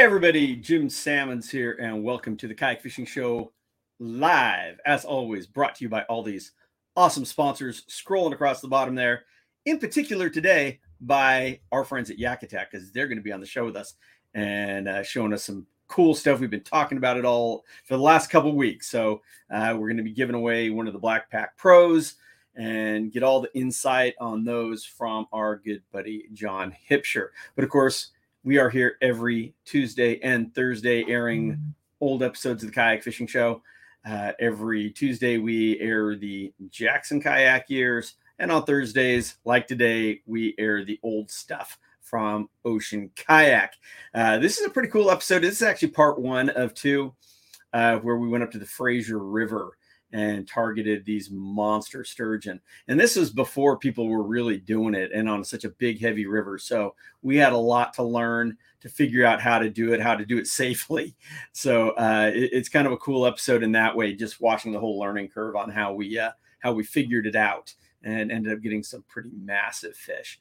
Hey everybody, Jim Sammons here, and welcome to the Kayak Fishing Show live. As always, brought to you by all these awesome sponsors scrolling across the bottom there. In particular, today by our friends at Yak Attack, because they're going to be on the show with us and uh, showing us some cool stuff. We've been talking about it all for the last couple weeks. So uh, we're going to be giving away one of the Black Pack Pros and get all the insight on those from our good buddy John Hipsher. But of course, we are here every Tuesday and Thursday airing mm-hmm. old episodes of the Kayak Fishing Show. Uh, every Tuesday, we air the Jackson Kayak years. And on Thursdays, like today, we air the old stuff from Ocean Kayak. Uh, this is a pretty cool episode. This is actually part one of two, uh, where we went up to the Fraser River and targeted these monster sturgeon. And this was before people were really doing it and on such a big, heavy river. So we had a lot to learn to figure out how to do it, how to do it safely. So uh, it, it's kind of a cool episode in that way, just watching the whole learning curve on how we uh, how we figured it out and ended up getting some pretty massive fish.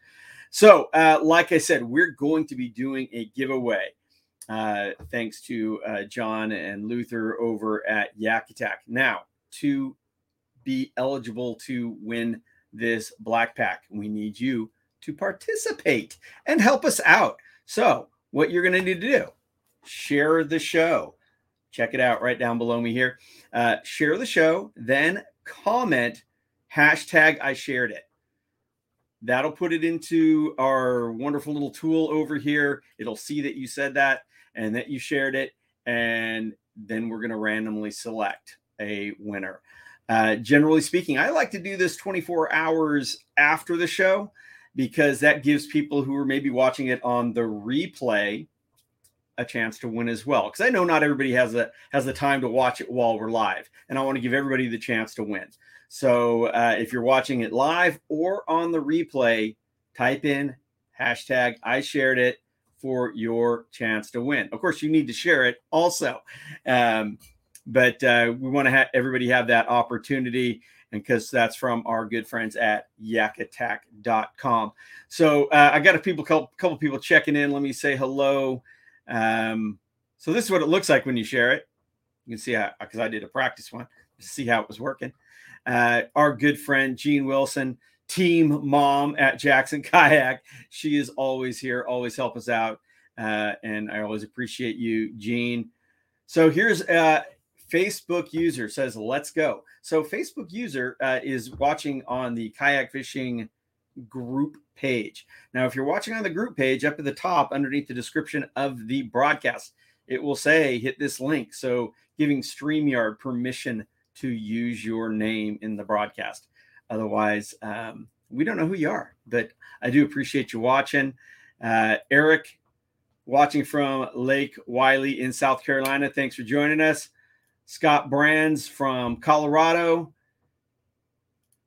So, uh, like I said, we're going to be doing a giveaway. Uh, thanks to uh, John and Luther over at Yak Attack. Now, to be eligible to win this black pack. We need you to participate and help us out. So, what you're going to need to do, share the show. Check it out right down below me here. Uh, share the show, then comment hashtag I shared it. That'll put it into our wonderful little tool over here. It'll see that you said that and that you shared it. And then we're going to randomly select a winner. Uh, generally speaking, I like to do this 24 hours after the show because that gives people who are maybe watching it on the replay a chance to win as well. Because I know not everybody has a has the time to watch it while we're live, and I want to give everybody the chance to win. So uh, if you're watching it live or on the replay, type in hashtag I shared it for your chance to win. Of course, you need to share it also. Um, but uh, we want to have everybody have that opportunity and because that's from our good friends at yakattack.com so uh, i got a people couple, couple people checking in. Let me say hello. Um, so this is what it looks like when you share it. You can see how because i did a practice one to see how it was working. Uh, our good friend Jean wilson team mom at jackson kayak. She is always here always help us out uh, and i always appreciate you Jean. so here's uh, Facebook user says, let's go. So, Facebook user uh, is watching on the kayak fishing group page. Now, if you're watching on the group page up at the top underneath the description of the broadcast, it will say hit this link. So, giving StreamYard permission to use your name in the broadcast. Otherwise, um, we don't know who you are, but I do appreciate you watching. Uh, Eric, watching from Lake Wylie in South Carolina, thanks for joining us. Scott Brands from Colorado.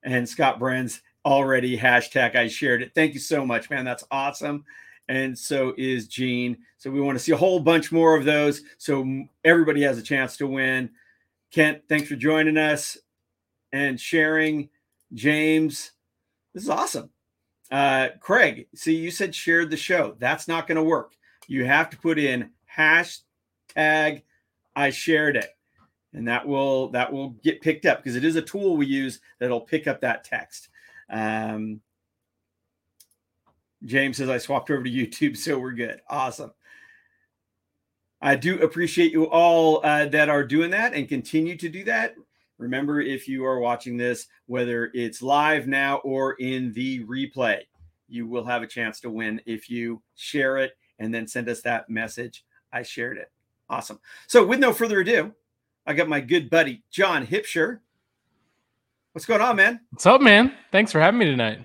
And Scott Brands already hashtag I shared it. Thank you so much, man. That's awesome. And so is Gene. So we want to see a whole bunch more of those. So everybody has a chance to win. Kent, thanks for joining us and sharing. James, this is awesome. Uh, Craig, see, you said shared the show. That's not going to work. You have to put in hashtag I shared it and that will that will get picked up because it is a tool we use that'll pick up that text. Um, James says I swapped over to YouTube, so we're good. Awesome. I do appreciate you all uh, that are doing that and continue to do that. Remember, if you are watching this, whether it's live now or in the replay, you will have a chance to win if you share it and then send us that message. I shared it. Awesome. So, with no further ado, I got my good buddy John Hipsher. What's going on, man? What's up, man? Thanks for having me tonight.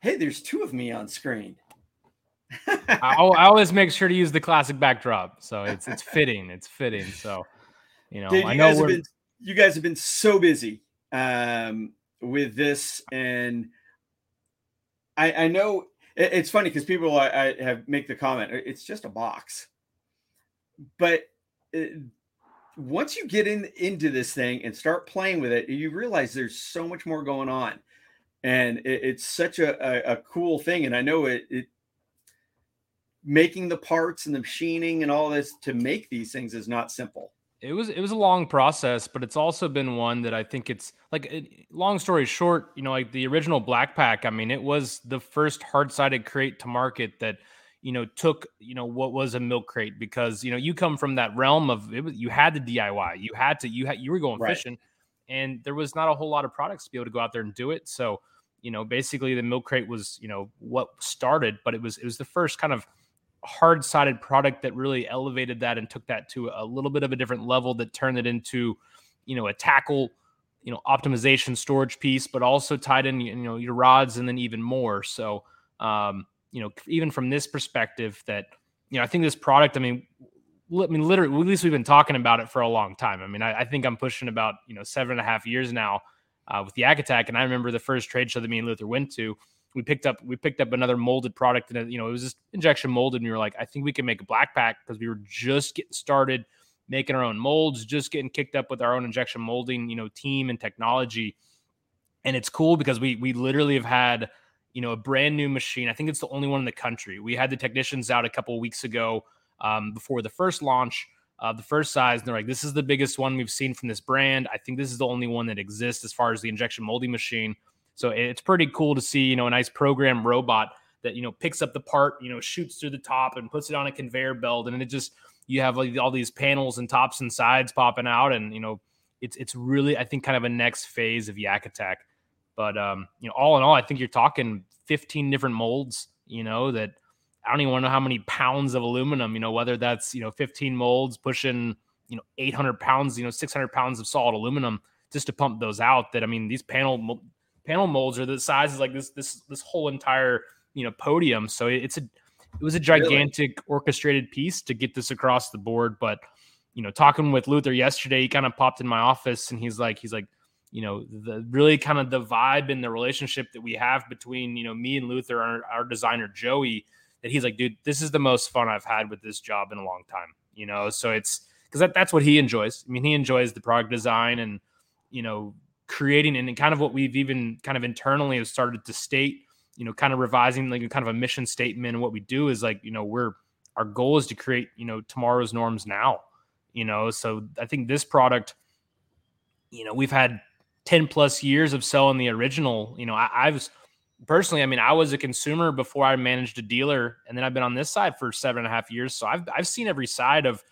Hey, there's two of me on screen. I, I, always make sure to use the classic backdrop, so it's it's fitting. It's fitting. So, you know, Dude, you I know we're... Been, you guys have been so busy um, with this, and I, I know it, it's funny because people I, I, have make the comment it's just a box, but it, once you get in into this thing and start playing with it, you realize there's so much more going on, and it, it's such a, a, a, cool thing. And I know it, it making the parts and the machining and all this to make these things is not simple it was it was a long process, but it's also been one that I think it's like it, long story short, you know, like the original Black Pack. I mean, it was the first hard sided crate to market that you know took you know what was a milk crate because you know you come from that realm of it was, you had the DIY, you had to you had you were going right. fishing, and there was not a whole lot of products to be able to go out there and do it. So you know, basically the milk crate was you know what started, but it was it was the first kind of hard sided product that really elevated that and took that to a little bit of a different level that turned it into, you know, a tackle, you know, optimization storage piece, but also tied in, you know, your rods and then even more. So, um, you know, even from this perspective, that, you know, I think this product, I mean, I mean, literally, at least we've been talking about it for a long time. I mean, I, I think I'm pushing about, you know, seven and a half years now uh, with the Attack. And I remember the first trade show that me and Luther went to, we picked up we picked up another molded product and you know it was just injection molded and we were like i think we can make a black pack because we were just getting started making our own molds just getting kicked up with our own injection molding you know team and technology and it's cool because we we literally have had you know a brand new machine i think it's the only one in the country we had the technicians out a couple weeks ago um, before the first launch uh, the first size and they're like this is the biggest one we've seen from this brand i think this is the only one that exists as far as the injection molding machine so it's pretty cool to see, you know, a nice program robot that, you know, picks up the part, you know, shoots through the top and puts it on a conveyor belt. And it just, you have like all these panels and tops and sides popping out. And, you know, it's, it's really, I think, kind of a next phase of Yak Attack. But, um, you know, all in all, I think you're talking 15 different molds, you know, that I don't even want to know how many pounds of aluminum, you know, whether that's, you know, 15 molds pushing, you know, 800 pounds, you know, 600 pounds of solid aluminum just to pump those out. That I mean, these panel panel molds are the sizes like this this this whole entire you know podium. So it's a it was a gigantic really? orchestrated piece to get this across the board. But you know, talking with Luther yesterday, he kind of popped in my office and he's like, he's like, you know, the really kind of the vibe and the relationship that we have between you know me and Luther, our, our designer Joey. That he's like, dude, this is the most fun I've had with this job in a long time. You know, so it's because that, that's what he enjoys. I mean, he enjoys the product design and you know creating and kind of what we've even kind of internally have started to state you know kind of revising like a kind of a mission statement and what we do is like you know we're our goal is to create you know tomorrow's norms now you know so i think this product you know we've had 10 plus years of selling the original you know I, I was personally i mean i was a consumer before i managed a dealer and then i've been on this side for seven and a half years so i've, I've seen every side of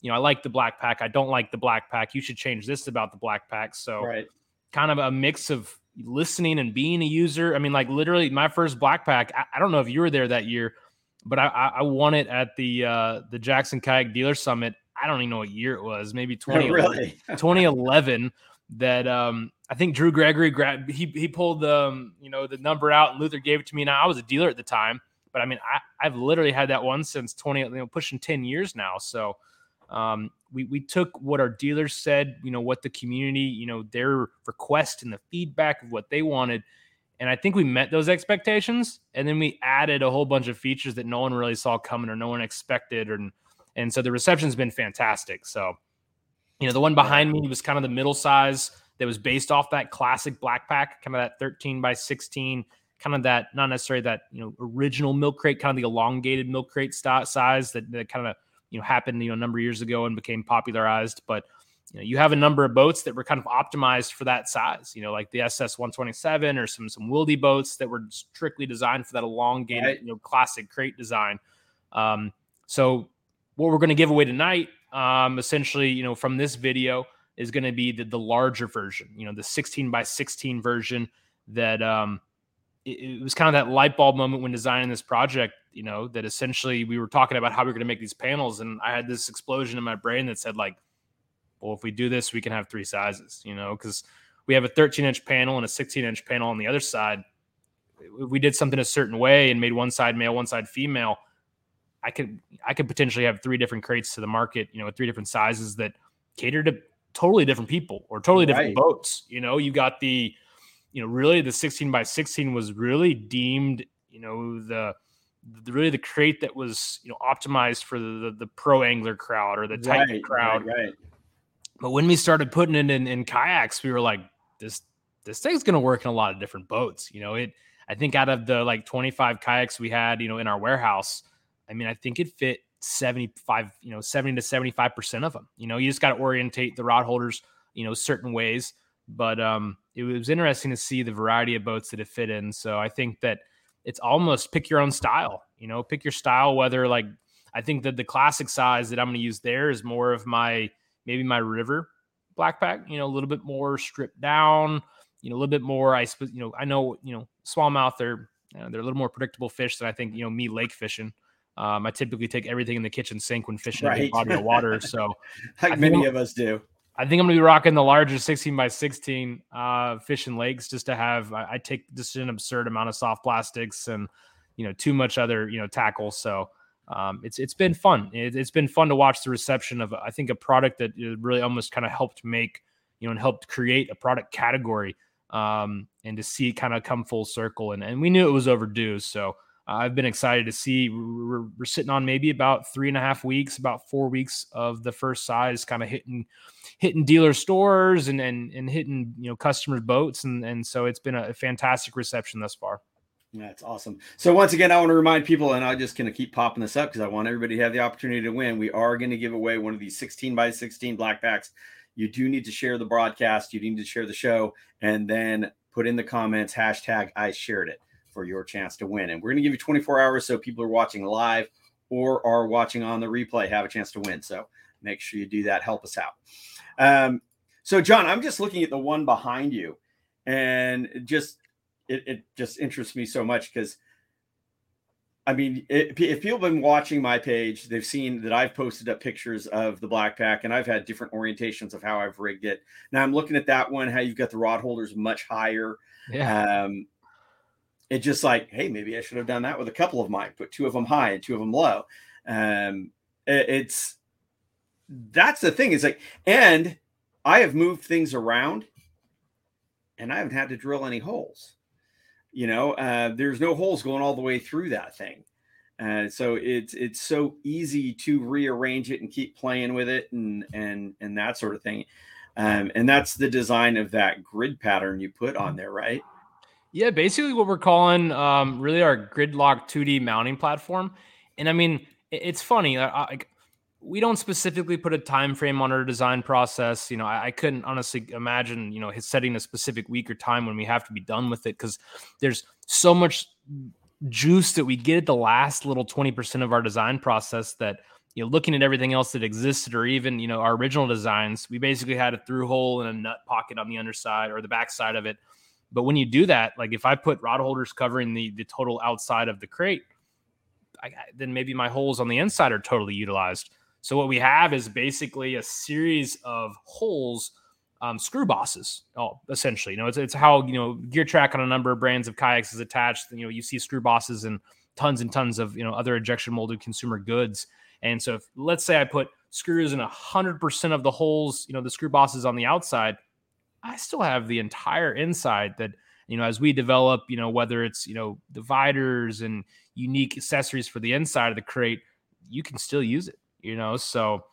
you know i like the black pack i don't like the black pack you should change this about the black pack so right kind of a mix of listening and being a user. I mean, like literally my first black pack, I, I don't know if you were there that year, but I, I won it at the uh, the Jackson Kayak Dealer Summit. I don't even know what year it was, maybe 2011, really? 2011 that um, I think Drew Gregory grabbed he he pulled the um, you know the number out and Luther gave it to me. Now I was a dealer at the time, but I mean I, I've literally had that one since 20 you know pushing 10 years now. So um, we, we took what our dealers said, you know, what the community, you know, their request and the feedback of what they wanted. And I think we met those expectations. And then we added a whole bunch of features that no one really saw coming or no one expected. And, and so the reception's been fantastic. So, you know, the one behind me was kind of the middle size that was based off that classic black pack, kind of that 13 by 16, kind of that, not necessarily that, you know, original milk crate, kind of the elongated milk crate size that, that kind of you know happened you know a number of years ago and became popularized but you know you have a number of boats that were kind of optimized for that size you know like the ss 127 or some some wildy boats that were strictly designed for that elongated right. you know classic crate design um, so what we're going to give away tonight um, essentially you know from this video is going to be the, the larger version you know the 16 by 16 version that um, it, it was kind of that light bulb moment when designing this project you know, that essentially we were talking about how we are going to make these panels. And I had this explosion in my brain that said, like, well, if we do this, we can have three sizes, you know, because we have a 13 inch panel and a 16 inch panel on the other side. If we did something a certain way and made one side male, one side female, I could I could potentially have three different crates to the market, you know, with three different sizes that cater to totally different people or totally different right. boats. You know, you got the you know, really the 16 by 16 was really deemed, you know, the, the really the crate that was you know optimized for the the, the pro angler crowd or the tight right, crowd. Right, right. But when we started putting it in, in kayaks, we were like, this this thing's gonna work in a lot of different boats. You know, it I think out of the like 25 kayaks we had, you know, in our warehouse, I mean, I think it fit 75, you know, 70 to 75% of them. You know, you just got to orientate the rod holders, you know, certain ways. But um, it was interesting to see the variety of boats that it fit in. So I think that it's almost pick your own style, you know, pick your style, whether like I think that the classic size that I'm going to use there is more of my maybe my river black pack, you know, a little bit more stripped down, you know, a little bit more. I suppose, you know, I know, you know, smallmouth, they're, uh, they're a little more predictable fish than I think, you know, me lake fishing. Um, I typically take everything in the kitchen sink when fishing right. a body of water. So, like many of us do. I think I'm gonna be rocking the larger 16 by 16 uh, fishing lakes just to have. I, I, take just an absurd amount of soft plastics and you know too much other you know tackle. So um, it's it's been fun. It, has been fun to watch the reception of I think a product that really almost kind of helped make you know and helped create a product category um, and to see it kind of come full circle. And and we knew it was overdue. So I've been excited to see. We're, we're, sitting on maybe about three and a half weeks, about four weeks of the first size, kind of hitting hitting dealer stores and and and hitting you know customers' boats, and and so it's been a fantastic reception thus far. That's awesome. So once again, I want to remind people, and I'm just going to keep popping this up because I want everybody to have the opportunity to win. We are going to give away one of these 16 by 16 black packs. You do need to share the broadcast. You need to share the show, and then put in the comments hashtag I shared it for your chance to win. And we're going to give you 24 hours so people are watching live or are watching on the replay have a chance to win. So make sure you do that. Help us out. Um, so, John, I'm just looking at the one behind you, and it just it, it just interests me so much because. I mean, it, if people have been watching my page, they've seen that I've posted up pictures of the black pack and I've had different orientations of how I've rigged it. Now I'm looking at that one, how you've got the rod holders much higher. Yeah. Um, it's just like, hey, maybe I should have done that with a couple of mine, put two of them high and two of them low. Um, it, it's that's the thing. Is like, and I have moved things around, and I haven't had to drill any holes. You know, uh, there's no holes going all the way through that thing. Uh, so it's it's so easy to rearrange it and keep playing with it and and and that sort of thing. Um, and that's the design of that grid pattern you put on there, right? Yeah, basically what we're calling um, really our gridlock 2D mounting platform. And I mean, it's funny. I, I, we don't specifically put a time frame on our design process. You know, I, I couldn't honestly imagine, you know, setting a specific week or time when we have to be done with it because there's so much juice that we get at the last little 20% of our design process that you know looking at everything else that existed or even you know our original designs we basically had a through hole and a nut pocket on the underside or the back side of it but when you do that, like if I put rod holders covering the the total outside of the crate, I, then maybe my holes on the inside are totally utilized. So what we have is basically a series of holes, um, screw bosses, oh, essentially. You know, it's, it's how you know GearTrac on a number of brands of kayaks is attached. You know, you see screw bosses and tons and tons of you know other injection molded consumer goods. And so, if, let's say I put screws in hundred percent of the holes, you know, the screw bosses on the outside I still have the entire inside that you know as we develop you know whether it's you know dividers and unique accessories for the inside of the crate you can still use it you know? So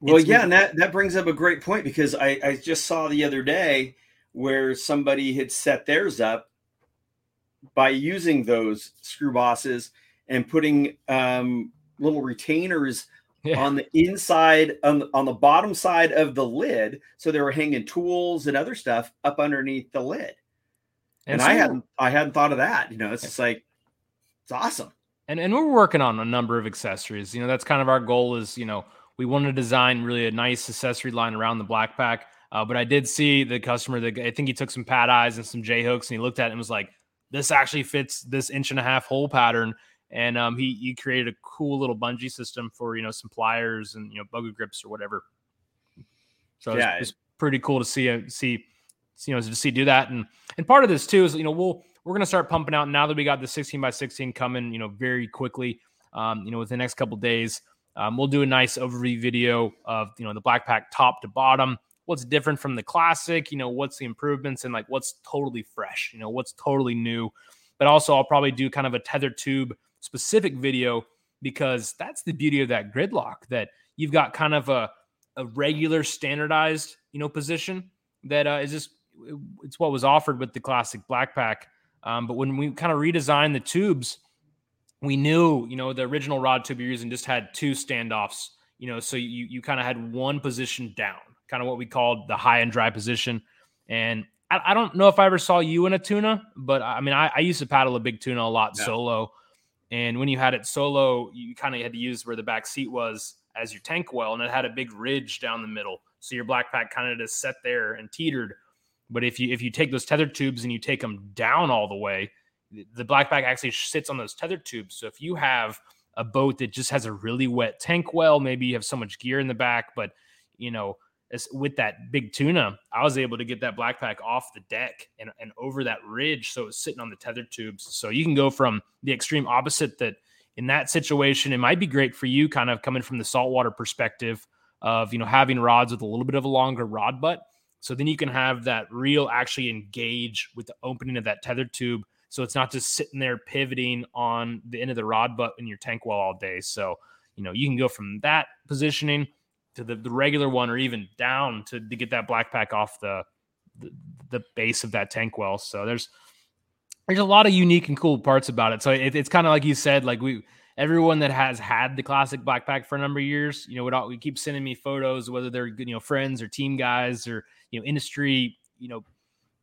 well yeah and that that brings up a great point because i i just saw the other day where somebody had set theirs up by using those screw bosses and putting um, little retainers yeah. on the inside on the, on the bottom side of the lid so they were hanging tools and other stuff up underneath the lid. And, and so, i hadn't i hadn't thought of that you know it's just like it's awesome. And and we're working on a number of accessories you know that's kind of our goal is you know we want to design really a nice accessory line around the black pack uh, but i did see the customer that i think he took some pad eyes and some j hooks and he looked at it and was like this actually fits this inch and a half hole pattern and um, he he created a cool little bungee system for you know some pliers and you know Boga grips or whatever. So yeah, it's, it's pretty cool to see uh, see you know to see do that. And and part of this too is you know we'll we're gonna start pumping out now that we got the 16 by 16 coming you know very quickly um, you know within the next couple days. Um, we'll do a nice overview video of you know the black pack top to bottom. What's different from the classic, you know, what's the improvements and like what's totally fresh, you know, what's totally new. But also, I'll probably do kind of a tether tube specific video because that's the beauty of that gridlock that you've got kind of a, a regular standardized, you know, position that uh, is just it's what was offered with the classic black pack. Um, but when we kind of redesigned the tubes, we knew, you know, the original rod tube you're using just had two standoffs, you know, so you you kind of had one position down, kind of what we called the high and dry position. And I, I, don't know if I ever saw you in a tuna, but I mean, I, I used to paddle a big tuna a lot yeah. solo. And when you had it solo, you kind of had to use where the back seat was as your tank well, and it had a big ridge down the middle. So your black pack kind of just sat there and teetered. But if you if you take those tether tubes and you take them down all the way, the black pack actually sits on those tether tubes. So if you have a boat that just has a really wet tank well, maybe you have so much gear in the back, but you know, with that big tuna, I was able to get that black pack off the deck and, and over that ridge. So it's sitting on the tether tubes. So you can go from the extreme opposite that in that situation, it might be great for you kind of coming from the saltwater perspective of, you know, having rods with a little bit of a longer rod butt. So then you can have that reel actually engage with the opening of that tether tube. So it's not just sitting there pivoting on the end of the rod butt in your tank well all day. So, you know, you can go from that positioning to the, the regular one or even down to, to get that black pack off the, the, the base of that tank well. So there's there's a lot of unique and cool parts about it. So it, it's kind of like you said, like we everyone that has had the classic black pack for a number of years, you know, we keep sending me photos, whether they're you know friends or team guys or you know industry, you know,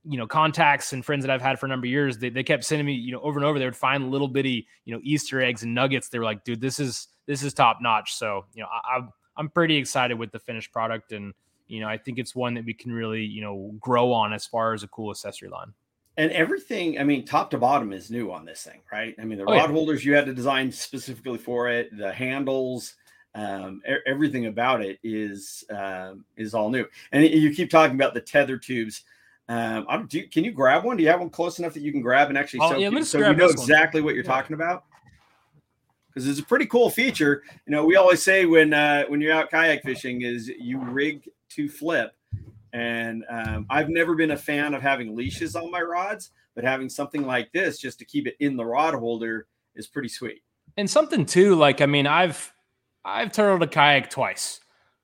you know contacts and friends that I've had for a number of years. They, they kept sending me you know over and over. They would find little bitty you know Easter eggs and nuggets. They were like, dude, this is this is top notch. So you know, I, pretty excited with the finished product, and you know, I think it's one that we can really you know grow on as far as a cool accessory line. And everything, I mean, top to bottom is new on this thing, right? I mean, the oh, rod yeah. holders you had to design specifically for it, the handles, um, everything about it is um, is all new. And you keep talking about the tether tubes. Um, do can you grab one? Do you have one close enough that you can grab and actually oh, yeah, so you know exactly one. what you're yeah. talking about? Because it's a pretty cool feature. You know, we always say when uh, when you're out kayak fishing is you rig to flip, and um, I've never been a fan of having leashes on my rods, but having something like this just to keep it in the rod holder is pretty sweet. And something too, like I mean, I've I've turtled a kayak twice.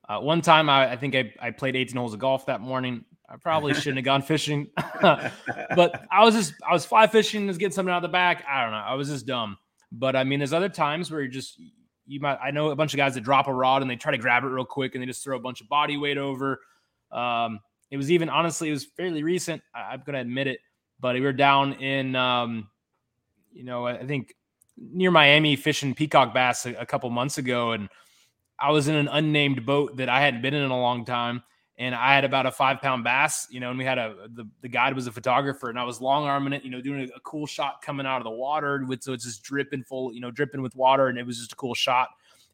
Uh, one time, I, I think I, I played 18 holes of golf that morning. I probably shouldn't have gone fishing, but I was just I was fly fishing, was getting something out of the back. I don't know. I was just dumb. But I mean, there's other times where you just you might I know a bunch of guys that drop a rod and they try to grab it real quick and they just throw a bunch of body weight over. Um, it was even honestly, it was fairly recent. I, am gonna admit it, but we were down in um, you know, I think near Miami fishing peacock bass a, a couple months ago, and I was in an unnamed boat that I hadn't been in in a long time and I had about a five pound bass, you know, and we had a the, the guide was a photographer, and I was long arming it, you know, doing a, a, cool shot coming out of the water with so it's just dripping full, you know, dripping with water, and it was just a cool shot.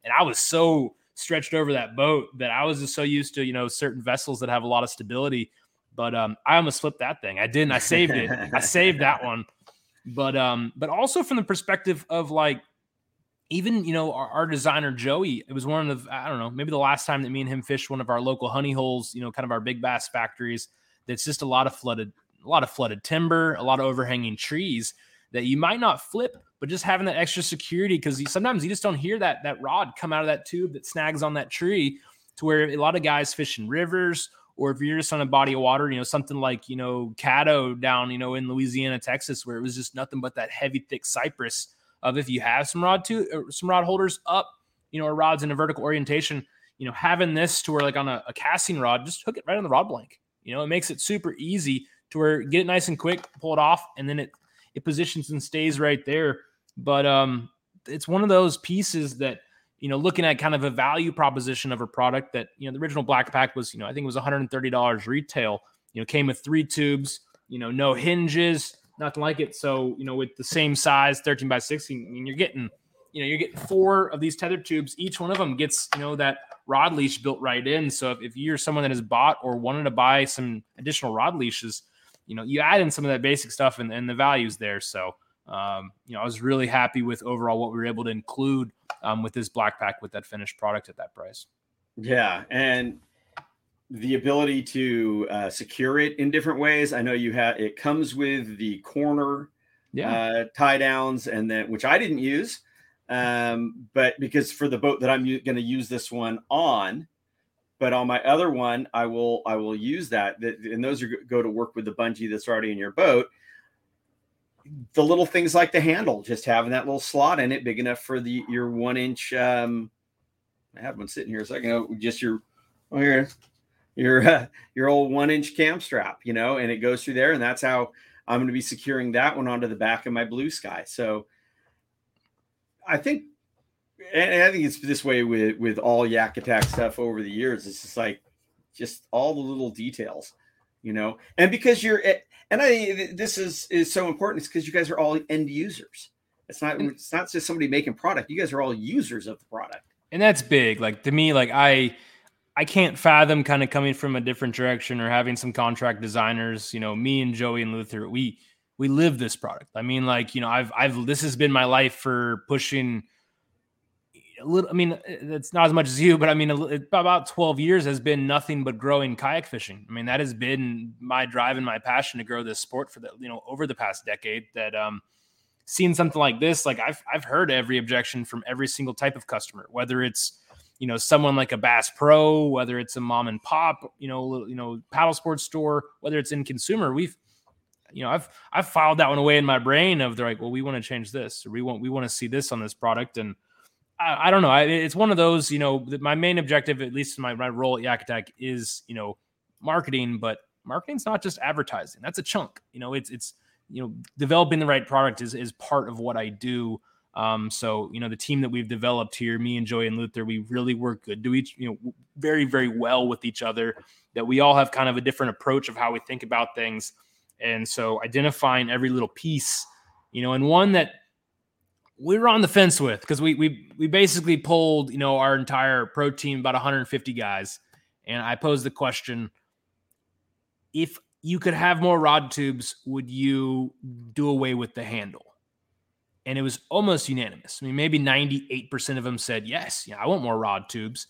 And I was so stretched over that boat that I was just so used to, you know, certain vessels that have a lot of stability. But um, I almost flipped that thing. I didn't. I saved it. I saved that one. But um, but also from the perspective of like even you know our, our, designer Joey, it was one of the I don't know maybe the last time that me and him fished one of our local honey holes, you know, kind of our big bass factories. That's just a lot of flooded, a lot of flooded timber, a lot of overhanging trees that you might not flip, but just having that extra security because sometimes you just don't hear that that rod come out of that tube that snags on that tree. To where a lot of guys fish in rivers, or if you're just on a body of water, you know, something like you know Caddo down, you know, in Louisiana, Texas, where it was just nothing but that heavy, thick cypress of if you have some rod to uh, some rod holders up, you know, or rods in a vertical orientation, you know, having this to where like on a, a casting rod, just hook it right on the rod blank. You know, it makes it super easy to where get it nice and quick, pull it off, and then it it positions and stays right there. But um, it's one of those pieces that you know, looking at kind of a value proposition of a product that you know the original Black Pack was, you know, I think it was 130 dollars retail. You know, came with three tubes, you know, no hinges, nothing like it. So, you know, with the same size, 13 by 16, I mean, you're getting, you know, you're getting four of these tether tubes. Each one of them gets, you know, that rod leash built right in. So if, if you're someone that has bought or wanted to buy some additional rod leashes, you know, you add in some of that basic stuff and, and the values there. So, um, you know, I was really happy with overall what we were able to include um, with this black pack with that finished product at that price. Yeah. And the ability to uh, secure it in different ways. I know you have it comes with the corner yeah. uh, tie downs, and then which I didn't use, um, but because for the boat that I'm u- going to use this one on, but on my other one, I will I will use that. And those are go to work with the bungee that's already in your boat. The little things like the handle, just having that little slot in it, big enough for the your one inch. Um, I have one sitting here a second ago. Just your oh here, your uh, your old one inch cam strap, you know, and it goes through there, and that's how I'm going to be securing that one onto the back of my blue sky. So I think and I think it's this way with with all Yak Attack stuff over the years. It's just like just all the little details, you know. And because you're, and I this is is so important. It's because you guys are all end users. It's not it's not just somebody making product. You guys are all users of the product, and that's big. Like to me, like I. I can't fathom kind of coming from a different direction or having some contract designers. You know, me and Joey and Luther, we we live this product. I mean, like you know, I've I've this has been my life for pushing a little. I mean, it's not as much as you, but I mean, about 12 years has been nothing but growing kayak fishing. I mean, that has been my drive and my passion to grow this sport for the you know over the past decade. That um, seeing something like this, like I've I've heard every objection from every single type of customer, whether it's you know someone like a Bass Pro, whether it's a mom and pop, you know, you know, paddle sports store, whether it's in consumer, we've you know, I've I've filed that one away in my brain of they're like, well, we want to change this, or we want we want to see this on this product, and I, I don't know. I, it's one of those, you know, my main objective, at least in my, my role at Yak Attack, is you know marketing, but marketing's not just advertising. That's a chunk. You know, it's it's you know developing the right product is is part of what I do. Um, so you know the team that we've developed here, me and Joey and Luther, we really work good to each, you know, very very well with each other. That we all have kind of a different approach of how we think about things, and so identifying every little piece, you know, and one that we were on the fence with because we we we basically pulled you know our entire pro team about 150 guys, and I posed the question: if you could have more rod tubes, would you do away with the handle? And it was almost unanimous. I mean, maybe 98% of them said yes. Yeah, I want more rod tubes.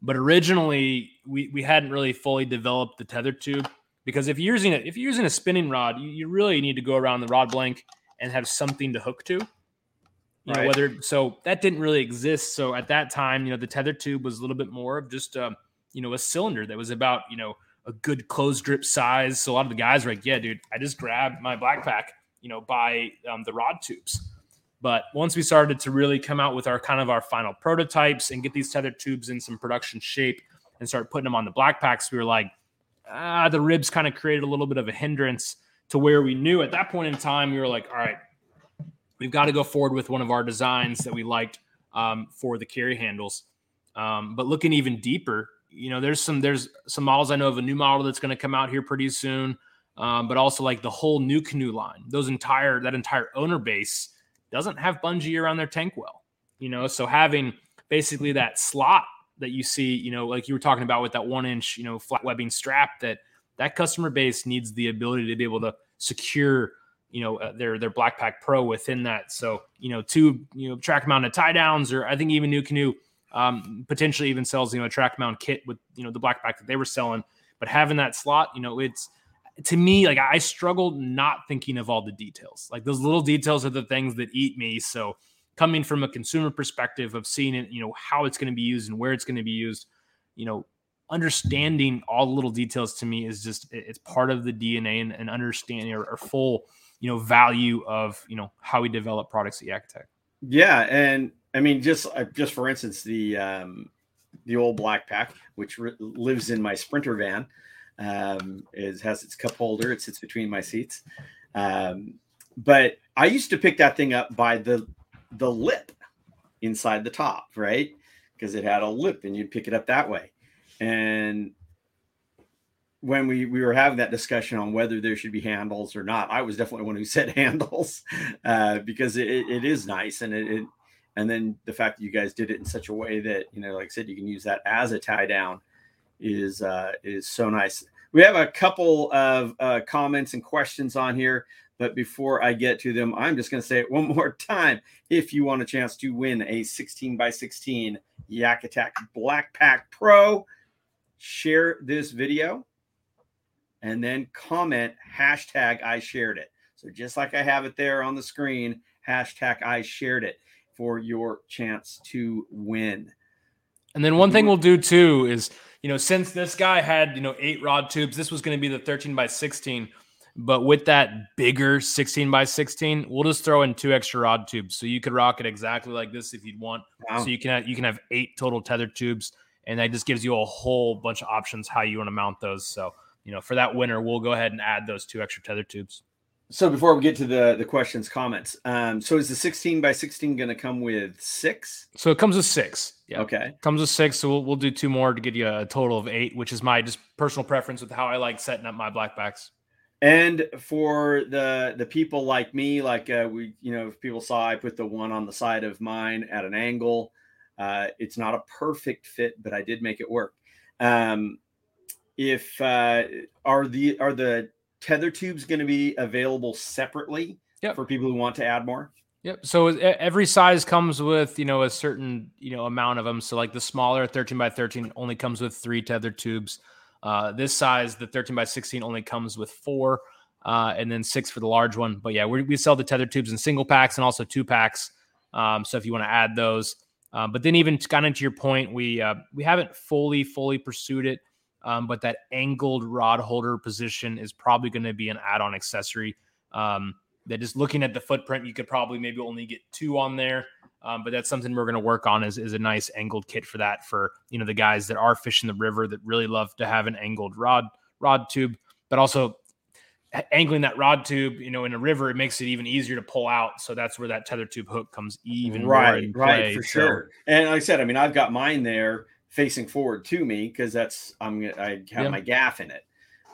But originally, we we hadn't really fully developed the tether tube because if you're using it, if you're using a spinning rod, you, you really need to go around the rod blank and have something to hook to. You right. know, whether so that didn't really exist. So at that time, you know, the tether tube was a little bit more of just a, you know, a cylinder that was about, you know, a good closed grip size. So a lot of the guys were like, yeah, dude, I just grabbed my black pack, you know, by um, the rod tubes. But once we started to really come out with our kind of our final prototypes and get these tether tubes in some production shape and start putting them on the black packs, we were like, ah, the ribs kind of created a little bit of a hindrance to where we knew at that point in time, we were like, all right, we've got to go forward with one of our designs that we liked um, for the carry handles. Um, but looking even deeper, you know, there's some there's some models I know of a new model that's going to come out here pretty soon. Um, but also like the whole new canoe line, those entire that entire owner base doesn't have bungee around their tank well. You know, so having basically that slot that you see, you know, like you were talking about with that one inch, you know, flat webbing strap that that customer base needs the ability to be able to secure you know uh, their their Black Pack Pro within that. So you know two you know track mounted tie downs, or I think even NuCanoe um, potentially even sells you know a track mount kit with you know the Black Pack that they were selling. But having that slot, you know, it's to me like I struggled not thinking of all the details. Like those little details are the things that eat me. So coming from a consumer perspective of seeing it, you know, how it's going to be used and where it's going to be used, you know, understanding all the little details to me is just it's part of the DNA and, and understanding or, or full you know value of you know how we develop products at Yak Attack. Yeah, and I mean just uh, just for instance the um, the old black pack which re- lives in my sprinter van um, is has its cup holder. It sits between my seats. Um, but I used to pick that thing up by the the lip inside the top, right? Because it had a lip, and you'd pick it up that way. And when we we were having that discussion on whether there should be handles or not, I was definitely one who said handles uh, because it, it is nice and it, it, and then the fact that you guys did it in such a way that you know, like I said, you can use that as a tie down is uh, is so nice. We have a couple of uh, comments and questions on here, but before I get to them, I'm just going to say it one more time. If you want a chance to win a 16 by 16 Yak Attack Black Pack Pro share this video and then comment hashtag I shared it. So just like I have it there on the screen, hashtag I shared it for your chance to win. And then one thing we'll do too is, you know, since this guy had, you know, eight rod tubes, this was going to be the 13 by 16. But with that bigger 16 by 16, we'll just throw in two extra rod tubes. So you could rock it exactly like this if you'd want. Wow. So you can have, you can have eight total tether tubes, and that just gives you a whole bunch of options how you want to mount those. So you know, for that winner, we'll go ahead and add those two extra tether tubes. So before we get to the the questions, comments, um, so is the 16 by 16 going to come with six? So it comes with six. Yeah. Okay. Comes with six. So we'll, we'll do two more to get you a total of eight, which is my just personal preference with how I like setting up my black packs. And for the the people like me, like uh, we, you know, if people saw I put the one on the side of mine at an angle, uh, it's not a perfect fit, but I did make it work. Um, if uh, are the are the tether tubes going to be available separately yep. for people who want to add more? Yep. So every size comes with you know a certain you know amount of them. So like the smaller 13 by 13 only comes with three tether tubes. Uh, this size, the 13 by 16, only comes with four, uh, and then six for the large one. But yeah, we, we sell the tether tubes in single packs and also two packs. Um, so if you want to add those, uh, but then even kind of to your point, we uh, we haven't fully fully pursued it. Um, but that angled rod holder position is probably going to be an add-on accessory. Um, that is looking at the footprint, you could probably maybe only get two on there. Um, but that's something we're going to work on is, is a nice angled kit for that for you know the guys that are fishing the river that really love to have an angled rod rod tube, but also angling that rod tube you know in a river it makes it even easier to pull out so that's where that tether tube hook comes even right right for so, sure and like i said i mean i've got mine there facing forward to me because that's I'm I have yep. my gaff in it,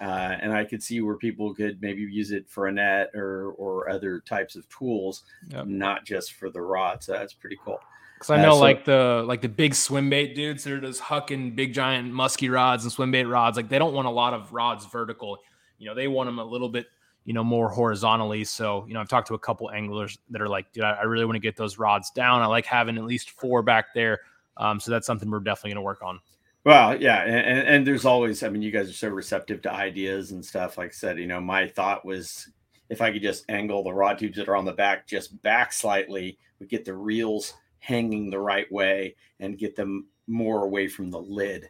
uh, and I could see where people could maybe use it for a net or or other types of tools, yep. not just for the rod. So that's pretty cool. Because I know uh, so, like the like the big swim bait dudes, they're just hucking big giant musky rods and swim bait rods. Like they don't want a lot of rods vertical. You know, they want them a little bit you know, more horizontally. So, you know, I've talked to a couple anglers that are like, dude, I, I really want to get those rods down. I like having at least four back there um, so that's something we're definitely going to work on. Well, yeah, and, and there's always, I mean, you guys are so receptive to ideas and stuff. Like I said, you know, my thought was if I could just angle the rod tubes that are on the back just back slightly, we get the reels hanging the right way and get them more away from the lid.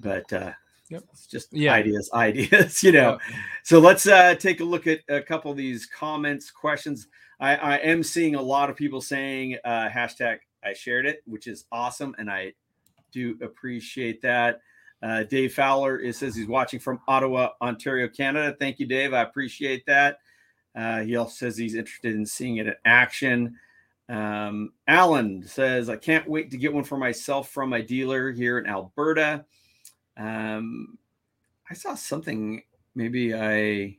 But uh, Yep. It's just yeah. ideas, ideas, you know. Yep. So let's uh, take a look at a couple of these comments, questions. I, I am seeing a lot of people saying uh, hashtag I shared it, which is awesome, and I do appreciate that. Uh, Dave Fowler says he's watching from Ottawa, Ontario, Canada. Thank you, Dave. I appreciate that. Uh, he also says he's interested in seeing it in action. Um, Alan says, I can't wait to get one for myself from my dealer here in Alberta. Um, I saw something, maybe I.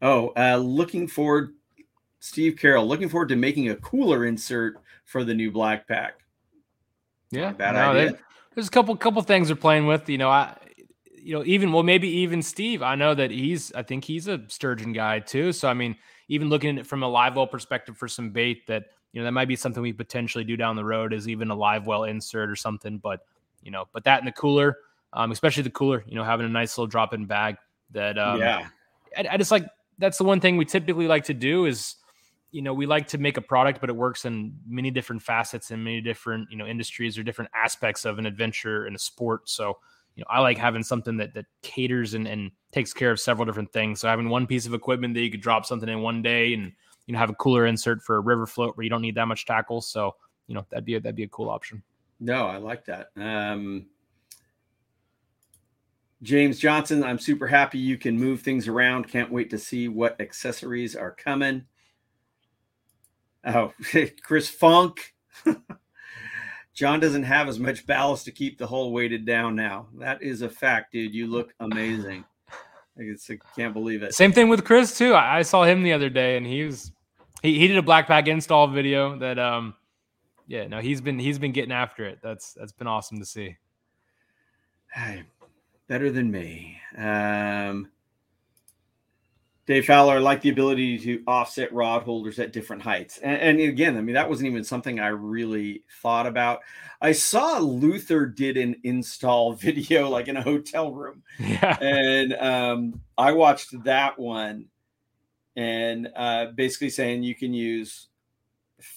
Oh, uh, looking forward Steve Carroll, looking forward to making a cooler insert for the new Black Pack. Yeah, bad no, idea. There's a couple couple things they're playing with. You know, I you know even well maybe even Steve. I know that he's I think he's a sturgeon guy too. So I mean, even looking at it from a live well perspective for some bait that you know that might be something we potentially do down the road is even a live well insert or something. But you know, but that in the cooler, um, especially the cooler, you know, having a nice little drop in bag that um, yeah. I, I just like that's the one thing we typically like to do is you know we like to make a product but it works in many different facets and many different you know industries or different aspects of an adventure and a sport. So you know i like having something that that caters and, and takes care of several different things. So having one piece of equipment that you could drop something in one day and you know have a cooler insert for a river float where you don't need that much tackle. So you know that'd be a, that'd be a cool option. No i like that. Um James Johnson, I'm super happy you can move things around. Can't wait to see what accessories are coming. Oh, Chris Funk. John doesn't have as much ballast to keep the hull weighted down now. That is a fact, dude. You look amazing. I, I can't believe it. Same thing with Chris too. I, I, saw him the other day, and he was he, he did a BlackPak install video that um yeah no he's been he's been getting after it. That's that's been awesome to see. Hey, better than me. Um, Dave Fowler, like the ability to offset rod holders at different heights. And, and, again, I mean, that wasn't even something I really thought about. I saw Luther did an install video like in a hotel room. Yeah. And um, I watched that one and uh, basically saying you can use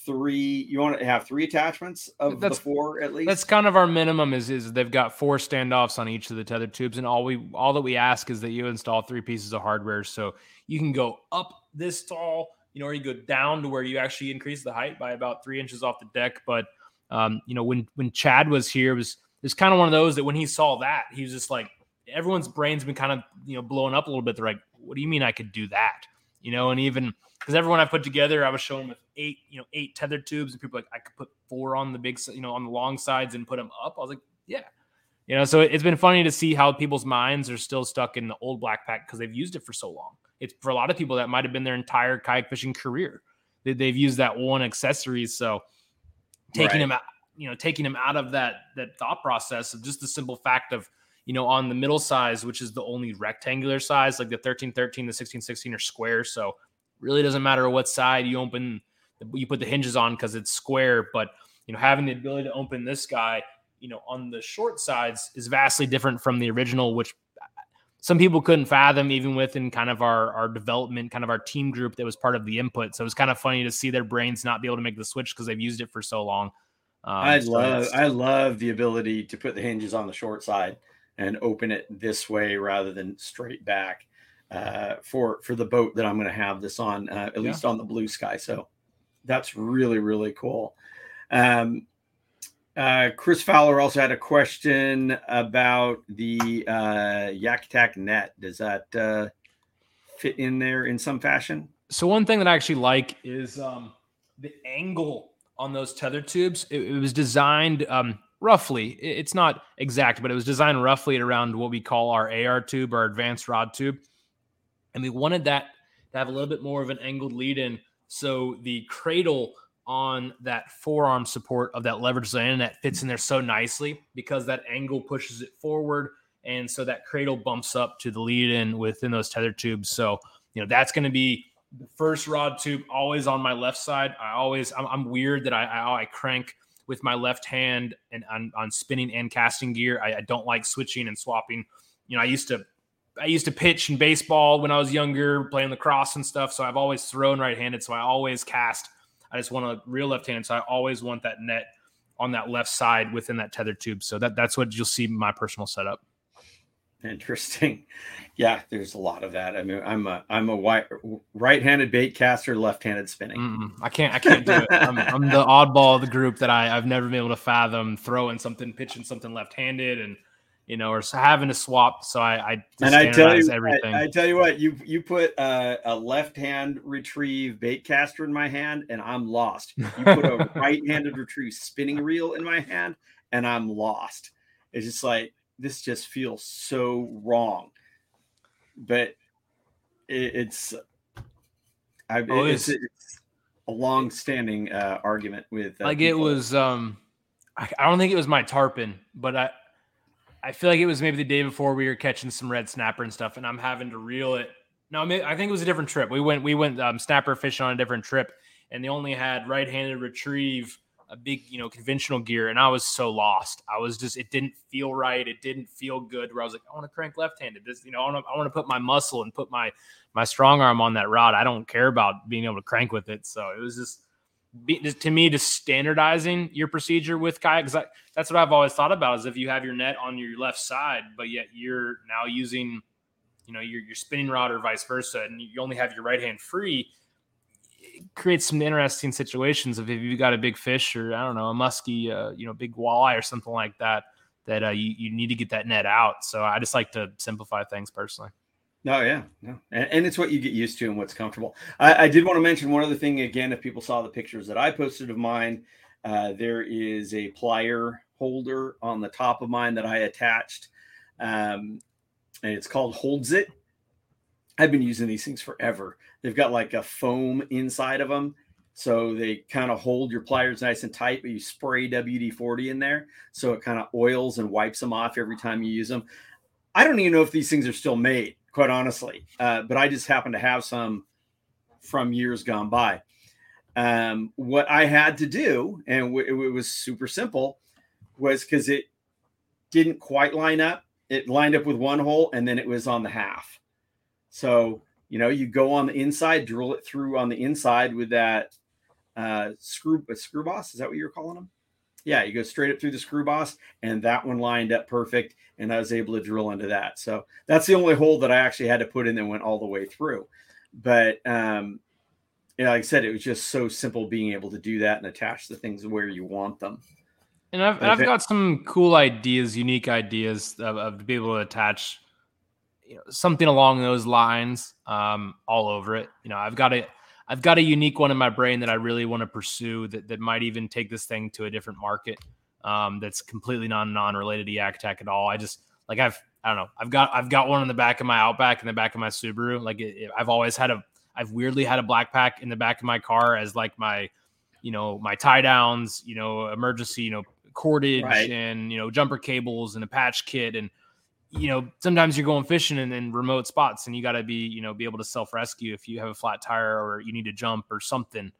three you want to have three attachments of that's, the four at least? that's kind of our minimum is is they've got four standoffs on each of the tether tubes and all we all that we ask is that you install three pieces of hardware. So you can go up this tall you know or you go down to where you actually increase the height by about three inches off the deck. But um you know when when chad was here it was it's kind of one of those that when he saw that he was just like everyone's brain's been kind of you know blowing up a little bit. They're like what do you mean i could do that? You know and even because everyone I put together, I was showing with eight, you know, eight tethered tubes, and people like I could put four on the big, you know, on the long sides and put them up. I was like, yeah, you know. So it's been funny to see how people's minds are still stuck in the old BlackPak because they've used it for so long. It's for a lot of people that might have been their entire kayak fishing career. They, they've used that one accessory. So taking right. them out, you know, taking them out of that that thought process of just the simple fact of you know, on the middle size, which is the only rectangular size, like the 13 13, the 16 16 are square. So really doesn't matter what side you open, you put the hinges on because it's square. But you know, having the ability to open this guy, you know, on the short sides is vastly different from the original, which some people couldn't fathom even within kind of our our development, kind of our team group that was part of the input. So it was kind of funny to see their brains not be able to make the switch because they've used it for so long. Um, I so love I love the ability to put the hinges on the short side and open it this way rather than straight back uh, for for the boat that I'm going to have this on, uh, at yeah. least on the blue sky. So that's really really cool. Um, uh, Chris Fowler also had a question about the uh, Yak Attack net. Does that uh, fit in there in some fashion? So one thing that I actually like is um, the angle on those tether tubes. It, it was designed um, roughly. It's not exact, but it was designed roughly around what we call our AR tube, our advanced rod tube and we wanted that to have a little bit more of an angled lead in. So the cradle on that forearm support of that leverage zone that fits in there so nicely because that angle pushes it forward. And so that cradle bumps up to the lead in within those tether tubes. So, you know, that's going to be the first rod tube always on my left side. I always, I'm, I'm weird that I, I, I, crank with my left hand and on, on spinning and casting gear. I, I don't like switching and swapping. You know, I used to I used to pitch in baseball when I was younger, playing lacrosse and stuff. So I've always thrown right handed. So I always cast. I just want a real left handed. So I always want that net on that left side within that tether tube. So that, that's what you'll see my personal setup. Interesting. Yeah, there's a lot of that. I mean, I'm a I'm a white, right-handed bait caster, left-handed spinning. Mm-mm, I can't I can't do it. I'm, I'm the oddball of the group that I I've never been able to fathom throwing something, pitching something left-handed, and you know, or having to swap. So I, I and I tell you, everything. I, I, tell you what, you you put a, a left hand retrieve bait caster in my hand, and I'm lost. You put a right handed retrieve spinning reel in my hand, and I'm lost. It's just like this just feels so wrong, but it, it's I oh, it's, it's, a long standing uh, argument with uh, like people. it was um I, I don't think it was my tarpon, but I I feel like it was maybe the day before we were catching some red snapper and stuff, and I'm having to reel it. No, I think it was a different trip. We went we went um, snapper fishing on a different trip, and they only had right-handed retrieve, a big you know conventional gear, and I was so lost. I was just it didn't feel right. It didn't feel good. Where I was like, I want to crank left-handed. This you know I want to put my muscle and put my my strong arm on that rod. I don't care about being able to crank with it. So it was just be, to me just standardizing your procedure with kayak because that's what I've always thought about is if you have your net on your left side, but yet you're now using, you know, your your spinning rod or vice versa, and you only have your right hand free, it creates some interesting situations of if you've got a big fish or I don't know a musky, uh, you know, big walleye or something like that, that uh, you you need to get that net out. So I just like to simplify things personally. No, yeah, no, and, and, it's what you get used to and what's comfortable. I, I, did want to mention one other thing again. If people saw the pictures that I posted of mine, uh, there is a plier holder on the top of mine that I attached, um, and it's called Holds It. I've been using these things forever. They've got like a foam inside of them, so they kind of hold your pliers nice and tight, but you spray WD 40 in there. So it kind of oils and wipes them off every time you use them. I don't even know if these things are still made. Quite honestly. Uh, but I just happen to have some from years gone by. Um, what I had to do, and w- it was super simple, was because it didn't quite line up. It lined up with one hole, and then it was on the half. So you know, you go on the inside, drill it through on the inside with that uh, screw a screw boss. Is that what you're calling them? Yeah, you go straight up through the screw boss, and that one lined up perfect, and I was able to drill into that. So that's the only hole that I actually had to put in that went all the way through. But um, you know, like I said, it was just so simple being able to do that and attach the things where you want them. And I've, I've got some cool ideas, unique ideas of, of to be able to attach you know, something along those lines um, all over it. You know, I've got a I've got a unique one in my brain that I really want to pursue that, that might even take this thing to a different market um, that's completely non non related to Yak Attack at all. I just like I've I don't know I've got I've got one in the back of my Outback in the back of my Subaru. Like it, it, I've always had a I've weirdly had a BlackPak in the back of my car as like my you know my tie downs, you know emergency you know cordage right. and you know jumper cables and a patch kit and you know, sometimes you're going fishing in, in remote spots and you got to be, you know, be able to self rescue if you have a flat tire or you need to jump or something.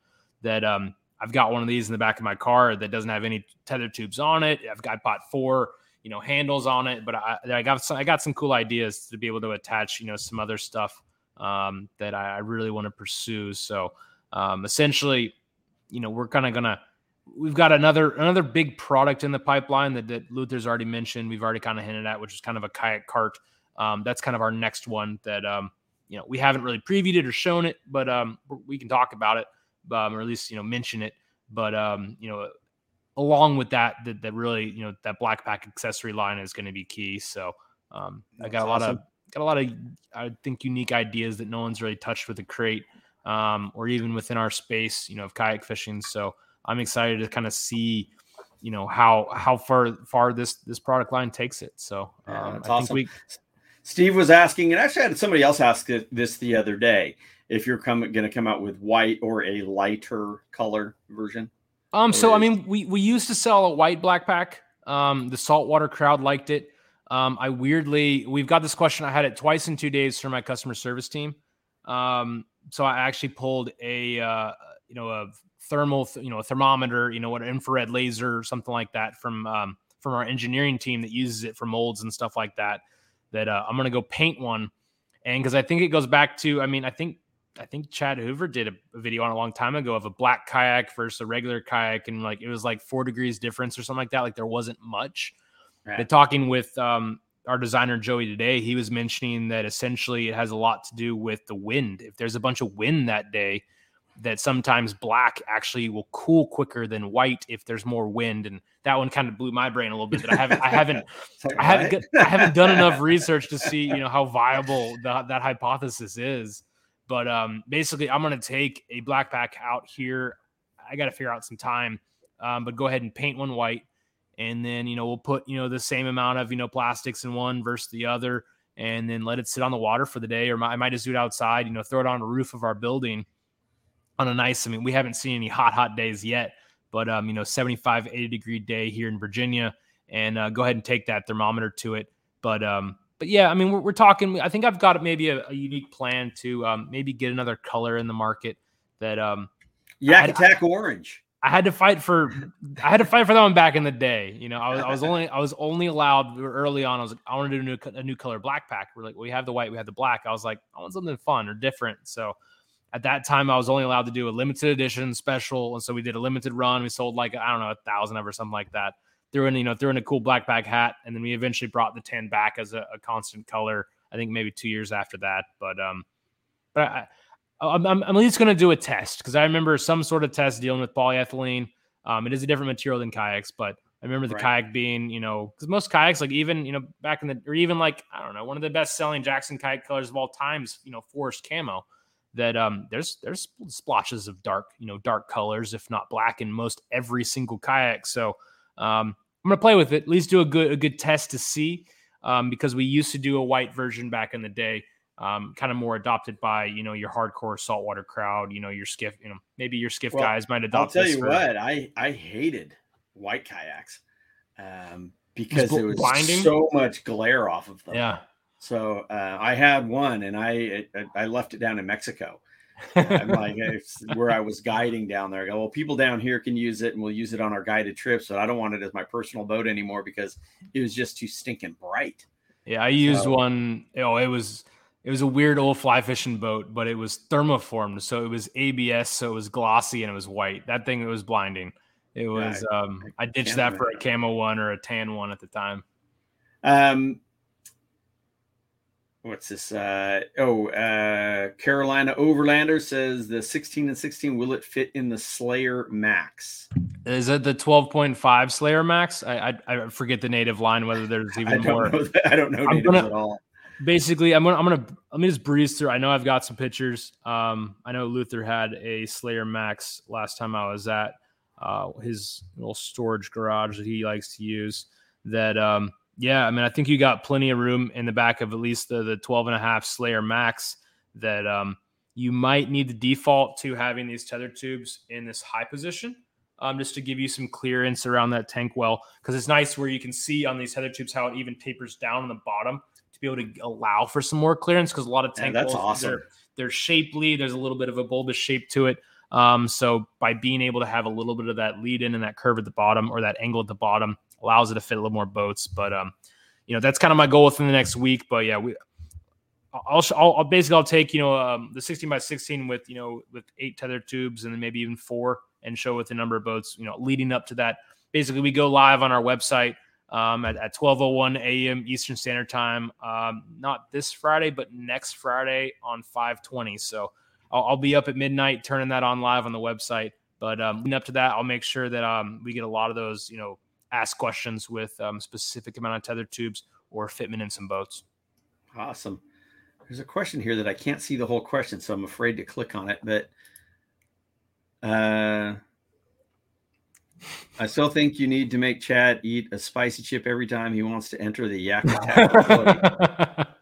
That um, I've got one of these in the back of my car that doesn't have any tether tubes on it. I've got bought four, you know, handles on it, but I, I got some, I got some cool ideas to be able to attach, you know, some other stuff um, that I, I really want to pursue. So um, essentially, you know, we're kind of gonna we've got another another big product in the pipeline that, that Luther's already mentioned. We've already kind of hinted at, which is kind of a kayak cart. Um, that's kind of our next one that um, you know we haven't really previewed it or shown it, but um, we can talk about it, um, or at least you know mention it. But um, you know, along with that, that, that really you know that BlackPak accessory line is going to be key. So um, I got a lot awesome. of got a lot of I think unique ideas that no one's really touched with the crate, um, or even within our space, you know, of kayak fishing. So I'm excited to kind of see, you know, how how far far this this product line takes it. So yeah, um, I awesome. think we. Steve was asking, and actually I had somebody else ask this the other day. If you're coming going to come out with white or a lighter color version. Um. So I mean, we we used to sell a white BlackPak. Um. The saltwater crowd liked it. Um. I weirdly we've got this question. I had it twice in two days from my customer service team. Um. So I actually pulled a uh, you know a thermal, you know, a thermometer, you know, what infrared laser or something like that from um, from our engineering team that uses it for molds and stuff like that. That uh, I'm gonna go paint one, and because I think it goes back to, I mean, I think I think Chad Hoover did a, a, video on a long time ago of a black kayak versus a regular kayak, and like it was like four degrees difference or something like that. Like there wasn't much. Right. talking with um, our designer Joey today, he was mentioning that essentially it has a lot to do with the wind. If there's a bunch of wind that day, that sometimes black actually will cool quicker than white if there's more wind and that one kind of blew my brain a little bit that I haven't I haven't I haven't I haven't done enough research to see you know how viable the, that hypothesis is but um basically I'm going to take a BlackPak out here. I got to figure out some time um, but go ahead and paint one white. And then you know we'll put you know the same amount of you know plastics in one versus the other and then let it sit on the water for the day. Or I might just do it outside you know throw it on the roof of our building on a nice, I mean, we haven't seen any hot, hot days yet, but, um, you know, 75, 80 degree day here in Virginia and uh, go ahead and take that thermometer to it. But, um, but yeah, I mean, we're, we're talking, I think I've got maybe a, a unique plan to um, maybe get another color in the market that, um, Yak Attack Orange. I had to fight for I had to fight for that one back in the day. You know, I was, I was only I was only allowed early on. I was like, I want to do a new, a new color BlackPak. We're like, we have the white, we have the black. I was like, I want something fun or different. So at that time, I was only allowed to do a limited edition special, and so we did a limited run. We sold like I don't know a thousand of or something like that. Threw in you know threw in a cool BlackPak hat, and then we eventually brought the tan back as a, a constant color. I think maybe two years after that, but um, but I, I'm, I'm at least going to do a test because I remember some sort of test dealing with polyethylene. Um, it is a different material than kayaks, but I remember the right. kayak being, you know, because most kayaks, like even, you know, back in the, or even like, I don't know, one of the best selling Jackson kayak colors of all times, you know, forest camo that um, there's there's splotches of dark, you know, dark colors, if not black, in most every single kayak. So um, I'm gonna play with it. At least do a good a good test to see, um, because we used to do a white version back in the day, um, kind of more adopted by you know your hardcore saltwater crowd. You know your skiff, you know maybe your skiff well, guys might adopt. I'll tell you for, what, I I hated white kayaks um, because it was, it was so much glare off of them. Yeah. So uh, I had one, and I I left it down in Mexico. I'm like where I was guiding down there. I go, well, people down here can use it, and we'll use it on our guided trips. But I don't want it as my personal boat anymore because it was just too stinking bright. Yeah, I used so, one. Oh, it was it was a weird old fly fishing boat, but it was thermoformed, so it was ABS, so it was glossy and it was white. That thing it was blinding. It was. Yeah, um, I, I ditched that for a camo one or a tan one at the time. Um, what's this? Uh, oh, uh, Carolina Overlander says the 16 and 16 will it fit in the Slayer Max? Is it the 12.5 Slayer Max? I, I, I forget the native line whether there's even I more. I don't know gonna, at all. Basically, I'm gonna I'm gonna let me just breeze through. I know I've got some pictures. Um, I know Luther had a Slayer Max last time I was at uh, his little storage garage that he likes to use. That um, yeah, I mean, I think you got plenty of room in the back of at least the, the 12 and a half Slayer Max that um, you might need to default to having these tether tubes in this high position um, just to give you some clearance around that tank well. Because it's nice where you can see on these tether tubes how it even tapers down on the bottom to be able to allow for some more clearance. Because a lot of tank yeah, that's wells, awesome. they're, they're shapely, there's a little bit of a bulbous shape to it. Um, so by being able to have a little bit of that lead in and that curve at the bottom or that angle at the bottom, allows it to fit a little more boats. But um, you know, that's kind of my goal within the next week. But yeah, we. I'll, I'll, I'll basically I'll take you know um, the 16 by 16 with you know with eight tether tubes and then maybe even four and show with the number of boats you know leading up to that. Basically, we go live on our website um, at, at 12:01 a.m. Eastern Standard Time. Um, not this Friday, but next Friday on 5:20. So I'll, I'll, be up at midnight turning that on live on the website. But um, leading up to that, I'll make sure that um, we get a lot of those you know ask questions with um, specific amount of tether tubes or fitment in some boats. Awesome. There's a question here that I can't see the whole question, so I'm afraid to click on it. But uh, I still think you need to make Chad eat a spicy chip every time he wants to enter the yak attack.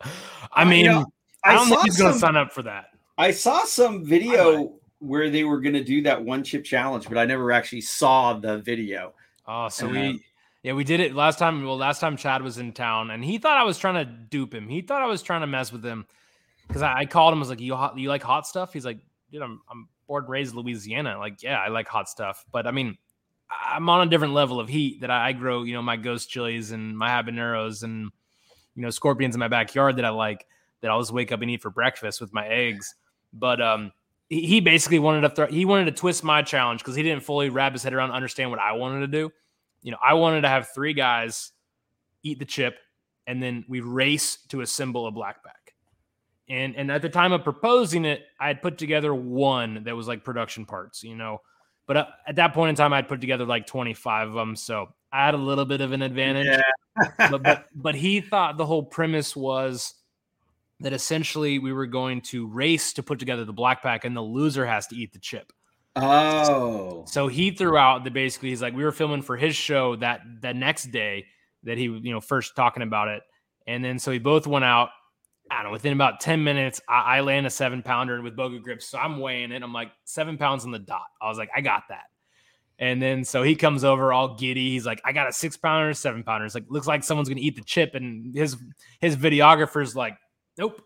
I mean, you know, I, I, don't think he's going to sign up for that. I saw some video where they were going to do that one chip challenge, but I never actually saw the video. Oh, so uh, we yeah, we did it last time. Well, last time Chad was in town, and he thought I was trying to dupe him. He thought I was trying to mess with him because I, I, called him. I was like, "You hot, you like hot stuff?" He's like, "Dude, I'm I'm born and raised in Louisiana. Like, yeah, I like hot stuff, but I mean, I'm on a different level of heat that I, I grow. You know, my ghost chilies and my habaneros and you know scorpions in my backyard that I like. That I'll just wake up and eat for breakfast with my eggs. But um, he basically wanted to throw, he wanted to twist my challenge because he didn't fully wrap his head around understand what I wanted to do. You know, I wanted to have three guys eat the chip and then we race to assemble a BlackPak. And and at the time of proposing it, I had put together one that was like production parts, you know. But uh, at that point in time, I'd put together like 25 of them, so I had a little bit of an advantage. Yeah. but, but but he thought the whole premise was that essentially we were going to race to put together the BlackPak and the loser has to eat the chip. Oh. So he threw out the basically he's like we were filming for his show that that next day that he you know first talking about it. And then so he both went out. I don't know, within about 10 minutes, I, I land a seven pounder with Boga grips. So I'm weighing it. I'm like seven pounds on the dot. I was like, I got that. And then so he comes over all giddy. He's like, I got a six pounder, seven pounder. It's like, looks like someone's gonna eat the chip. And his his videographer's like, nope,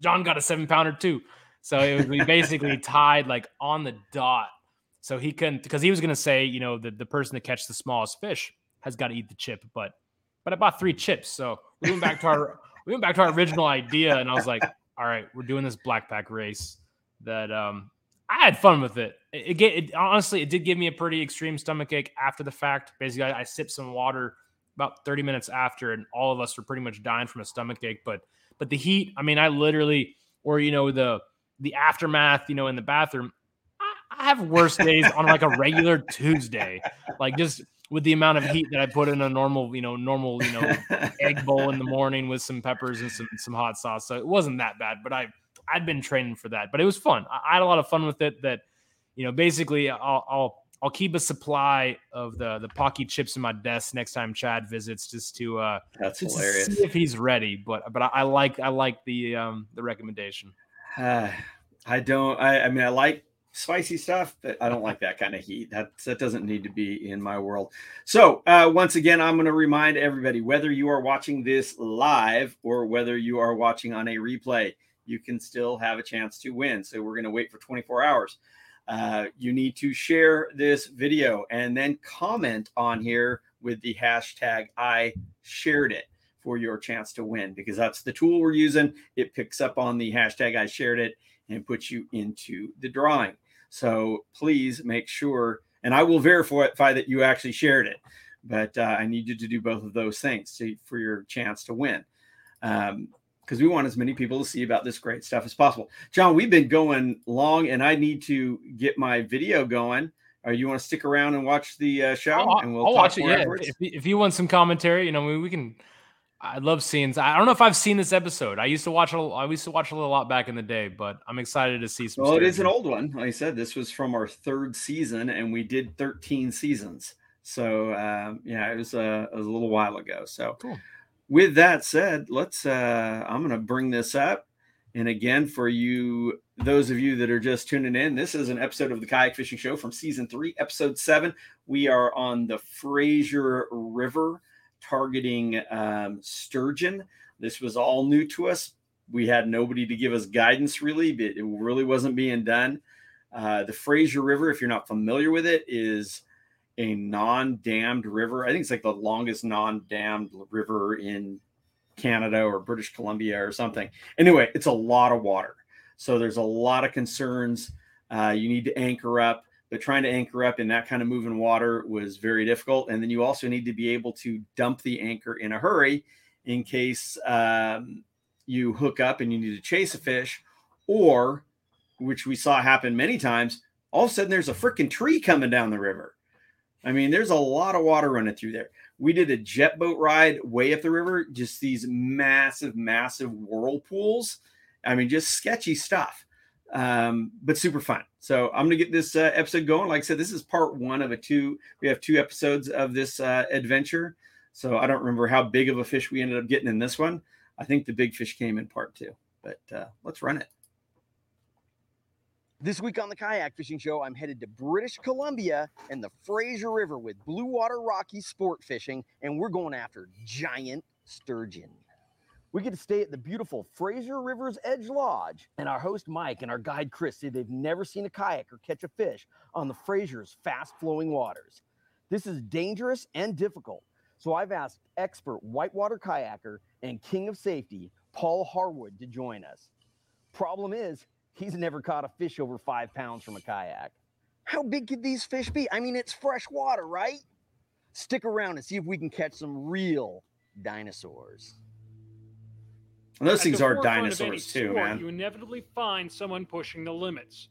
John got a seven pounder too. So it was we basically tied like on the dot. So he couldn't because he was gonna say, you know, the, the person that catches the smallest fish has got to eat the chip, but but I bought three chips. So we went back to our we went back to our original idea, and I was like, all right, we're doing this BlackPak race that um I had fun with it. It, it, it honestly it did give me a pretty extreme stomach ache after the fact. Basically, I, I sipped some water about 30 minutes after, and all of us were pretty much dying from a stomach ache. But but the heat, I mean, I literally, or you know, the the aftermath, you know, in the bathroom. I, I have worse days on like a regular Tuesday, like just with the amount of heat that I put in a normal, you know, normal, you know, egg bowl in the morning with some peppers and some some hot sauce. So it wasn't that bad, but I I'd been training for that, but it was fun. I, I had a lot of fun with it. That you know, basically, I'll, I'll I'll keep a supply of the the Paqui chips in my desk next time Chad visits, just to uh, that's just hilarious. see if he's ready. But but I, I like I like the um the recommendation. Uh, I don't. I, I mean, I like spicy stuff, but I don't like that kind of heat. That that doesn't need to be in my world. So uh, once again, I'm going to remind everybody whether you are watching this live or whether you are watching on a replay, you can still have a chance to win. So we're going to wait for 24 hours. Uh, you need to share this video and then comment on here with the hashtag I shared it for your chance to win because that's the tool we're using. It picks up on the hashtag I shared it and puts you into the drawing. So please make sure, and I will verify that you actually shared it. But uh, I need you to do both of those things to, for your chance to win. Um, because we want as many people to see about this great stuff as possible. John, we've been going long, and I need to get my video going. Or you want to stick around and watch the uh, show? I'll, and we'll I'll watch it. Yeah, if, if, you want some commentary, you know, we, we can I love scenes. I don't know if I've seen this episode. I used to watch. A, I used to watch a little lot back in the day, but I'm excited to see some. Well, it is an old one. Like I said, this was from our third season, and we did 13 seasons. So um, yeah, it was, uh, it was a little while ago. So cool. With that said, let's. Uh, I'm going to bring this up, and again for you, those of you that are just tuning in, this is an episode of the Kayak Fishing Show from season three, episode seven. We are on the Fraser River targeting um, sturgeon. This was all new to us. We had nobody to give us guidance really, but it really wasn't being done. Uh, the Fraser River, if you're not familiar with it, is a non-dammed river. I think it's like the longest non-dammed river in Canada or British Columbia or something. Anyway, it's a lot of water. So there's a lot of concerns. Uh, you need to anchor up but trying to anchor up in that kind of moving water was very difficult. And then you also need to be able to dump the anchor in a hurry in case um, you hook up and you need to chase a fish, or which we saw happen many times, all of a sudden there's a freaking tree coming down the river. I mean, there's a lot of water running through there. We did a jet boat ride way up the river, just these massive, massive whirlpools. I mean, just sketchy stuff um, but super fun. So I'm gonna get this uh, episode going. Like I said, this is part one of a two. We have two episodes of this uh, adventure. So I don't remember how big of a fish we ended up getting in this one. I think the big fish came in part two. But uh, let's run it. This week on the Kayak Fishing Show, I'm headed to British Columbia and the Fraser River with Blue Water Rocky Sport Fishing, and we're going after giant sturgeon. We get to stay at the beautiful Fraser River's Edge Lodge, and our host Mike and our guide Chris say they've never seen a kayak or catch a fish on the Fraser's fast flowing waters. This is dangerous and difficult, so I've asked expert whitewater kayaker and king of safety, Paul Harwood, to join us. Problem is, he's never caught a fish over five pounds from a kayak. How big could these fish be? I mean, it's fresh water, right? Stick around and see if we can catch some real dinosaurs. And those At things are dinosaurs too, sport, man. You inevitably find someone pushing the limits.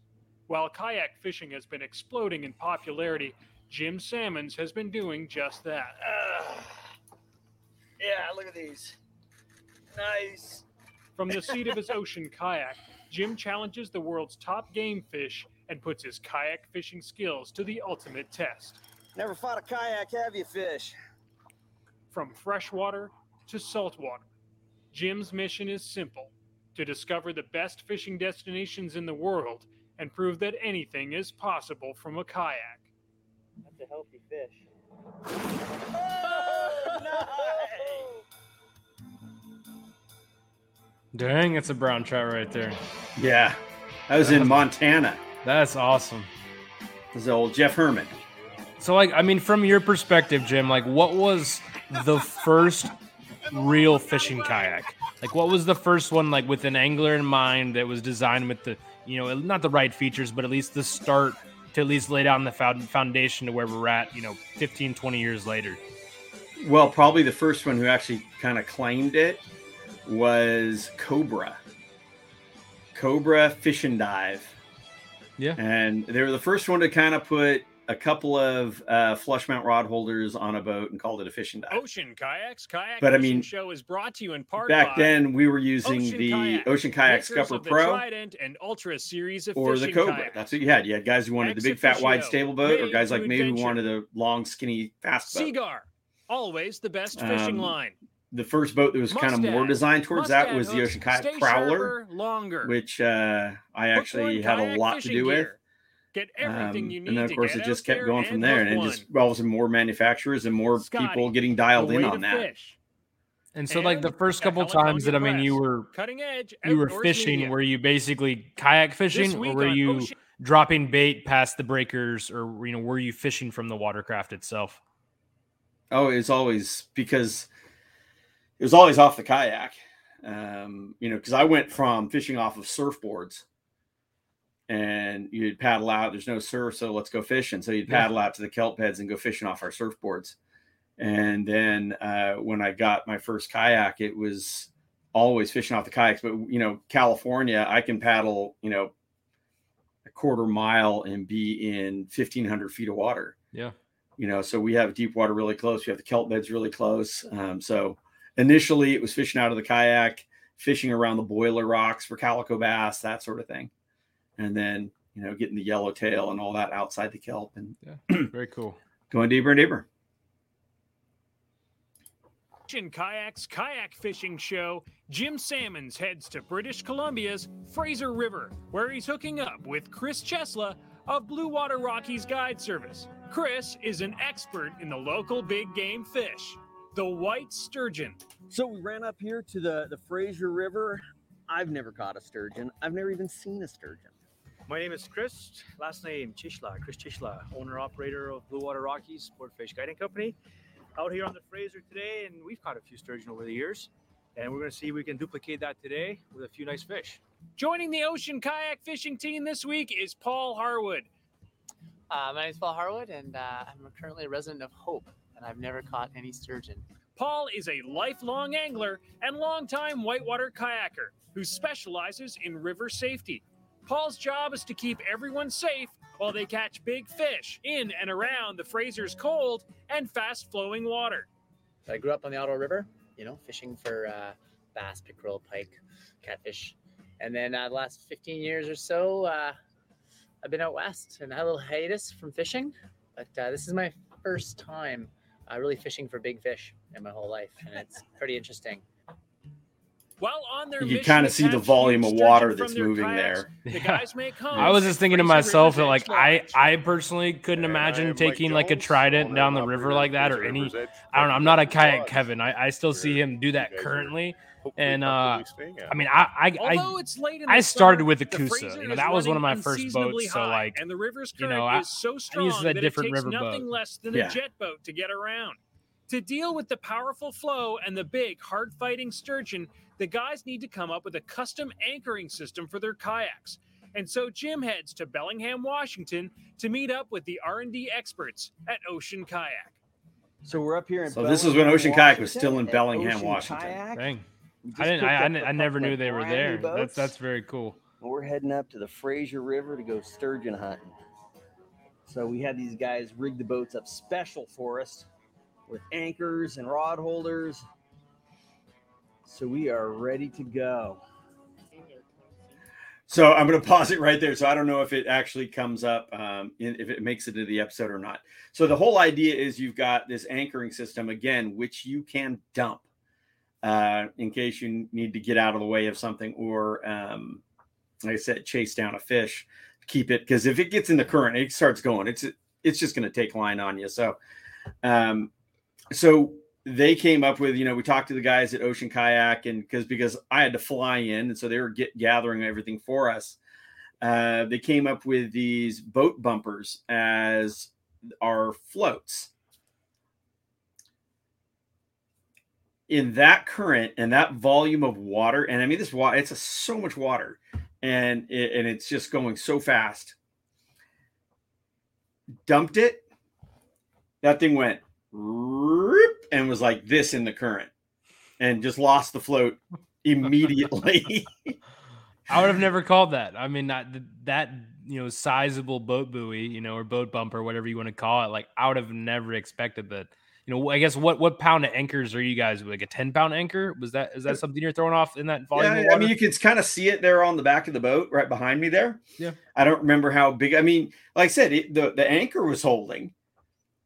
While kayak fishing has been exploding in popularity, Jim Sammons has been doing just that. Uh, yeah, look at these. Nice. From the seat of his ocean kayak, Jim challenges the world's top game fish and puts his kayak fishing skills to the ultimate test. Never fought a kayak, have you, fish? From freshwater to saltwater, Jim's mission is simple to discover the best fishing destinations in the world and prove that anything is possible from a kayak. That's a healthy fish. Oh, Dang, it's a brown trout right there. Yeah, that was in Montana. That's awesome. This is old Jeff Herman. So, like, I mean, from your perspective, Jim, like, what was the first real fishing kayak? Like, what was the first one like with an angler in mind that was designed with the, you know, not the right features, but at least the start to at least lay down the foundation to where we're at, you know, 15, 20 years later? Well, probably the first one who actually kind of claimed it was Cobra. Cobra Fish and Dive. Yeah. And they were the first one to kind of put a couple of uh, flush mount rod holders on a boat and called it a fishing dive. Ocean kayaks, kayak. But I mean, show is brought to you in part. Back then, we were using ocean the kayak, Ocean Kayak Scupper Pro Trident and Ultra series of or the Cobra. Kayaks. That's what you had. You had guys who wanted Ex the big fat wide stable boat, or guys like me who wanted a long skinny fast boat. Seaguar, always the best fishing um, line. The first boat that was kind of more designed towards that was the Ocean Kayak Prowler, longer, which uh, I actually had a lot to do gear. with Get everything Um, you need. and then of course it just kept going from there, hook and it one. just all of a sudden more manufacturers and more Scotty, people getting dialed in on that. fish. And so, like the first at couple times that I mean, you were Cutting edge. you were fishing, media. were you basically kayak fishing, or were you Ocean- dropping bait past the breakers, or you know, were you fishing from the watercraft itself? Oh, it's always because it was always off the kayak. Um, you know, because I went from fishing off of surfboards and you'd paddle out, there's no surf, so let's go fishing. So you'd Yeah. paddle out to the kelp beds and go fishing off our surfboards. And then uh, when I got my first kayak, it was always fishing off the kayaks. But you know, California, I can paddle, you know, a quarter mile and be in 1500 feet of water Yeah, you know so we have deep water really close we have the kelp beds really close um, so initially it was fishing out of the kayak fishing around the boiler rocks for calico bass that sort of thing and then you know getting the yellowtail and all that outside the kelp and yeah, very cool. going deeper and deeper Ocean Kayaks Kayak Fishing Show, Jim Sammons heads to British Columbia's Fraser River, where he's hooking up with Chris Chesla of Blue Water Rockies Guide Service. Chris is an expert in the local big game fish, the white sturgeon. So we ran up here to the, the Fraser River. I've never caught a sturgeon. I've never even seen a sturgeon. My name is Chris. Last name Chishla, Chris Chishla, owner operator of Blue Water Rockies Sport Fish Guiding Company. Out here on the Fraser today, and we've caught a few sturgeon over the years, and we're going to see if we can duplicate that today with a few nice fish. Joining the Ocean Kayak Fishing team this week is Paul Harwood. Uh, my name is Paul Harwood, and uh, I'm currently a resident of Hope, and I've never caught any sturgeon. Paul is a lifelong angler and longtime whitewater kayaker who specializes in river safety. Paul's job is to keep everyone safe while they catch big fish in and around the Fraser's cold and fast flowing water. I grew up on the Ottawa River, you know, fishing for uh, bass, pickerel, pike, catfish, and then uh, the last 15 years or so, uh, I've been out west and had a little hiatus from fishing. But uh, this is my first time uh, really fishing for big fish in my whole life, and it's pretty interesting. While on their You can kinda see the volume of water that's moving kayaks, there. The Yeah. guys make homes I was just thinking to myself that, like, I, I personally couldn't And imagine am Mike taking like a trident down the river like that, or any. I don't know. I'm not a kayak Kevin. I, I still see him do that you guys are currently. hopefully and, uh, comfortably staying at. I mean, I, I, I Although it's late in I the started summer, with the the Coosa. Fraser You know, that was one of my first unseasonably boats, so, like, and the river's you know, I- is so used strong that that different it takes river nothing boat. less than Yeah. a jet boat to get around. To deal with the powerful flow and the big, hard-fighting sturgeon, the guys need to come up with a custom anchoring system for their kayaks. And so Jim heads to Bellingham, Washington, to meet up with the R&D experts at Ocean Kayak. So we're up here in So this is when Bellingham, Ocean Kayak was still in Bellingham, Ocean Washington. Kayak. dang. We just I didn't. picked I, I, up ne- a I never knew they were there. new That's that's very cool. We're heading up to the Fraser River to go sturgeon hunting. So we had these guys rig the boats up special for us with anchors and rod holders. So we are ready to go. So I'm going to pause it right there. So I don't know if it actually comes up, um, in, if it makes it to the episode or not. So the whole idea is you've got this anchoring system again, which you can dump uh, in case you need to get out of the way of something, or um, like I said, chase down a fish. Keep it because if it gets in the current, it starts going. It's it's just going to take line on you. So, um, so they came up with you know we talked to the guys at ocean kayak and because because i had to fly in and so they were get, gathering everything for us uh, they came up with these boat bumpers as our floats in that current and that volume of water and i mean this water it's a, so much water and it, and it's just going so fast dumped it that thing went and was like this in the current and just lost the float immediately. I would have never called that. I mean, that that you know sizable boat buoy, you know, or boat bumper, whatever you want to call it. Like I would have never expected that. You know, I guess what what pound of anchors are you guys like a ten pound anchor? Was that is that something you're throwing off in that volume? yeah, I mean, you can kind of see it there on the back of the boat, right behind me there. Yeah. I don't remember how big. I mean, like I said, it, the the anchor was holding.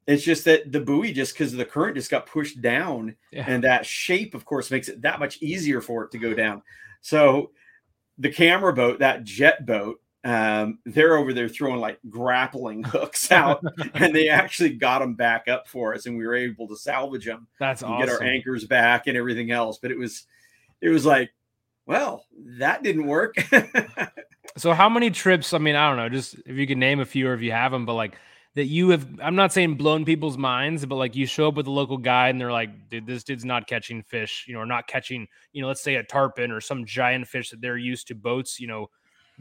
It's just that the buoy, just because of the current, just got pushed down, Yeah. and that shape, of course, makes it that much easier for it to go down. So, the camera boat, that jet boat, um, they're over there throwing like grappling hooks out, and they actually got them back up for us, and we were able to salvage them That's and awesome. get our anchors back and everything else. But it was, it was like, well, that didn't work. So how many trips? I mean, I don't know. Just if you can name a few, or if you have them, but like that you have. I'm not saying blown people's minds, but like you show up with a local guide and they're like, "Dude, this dude's not catching fish," you know, or not catching, you know, let's say a tarpon or some giant fish that they're used to boats, you know,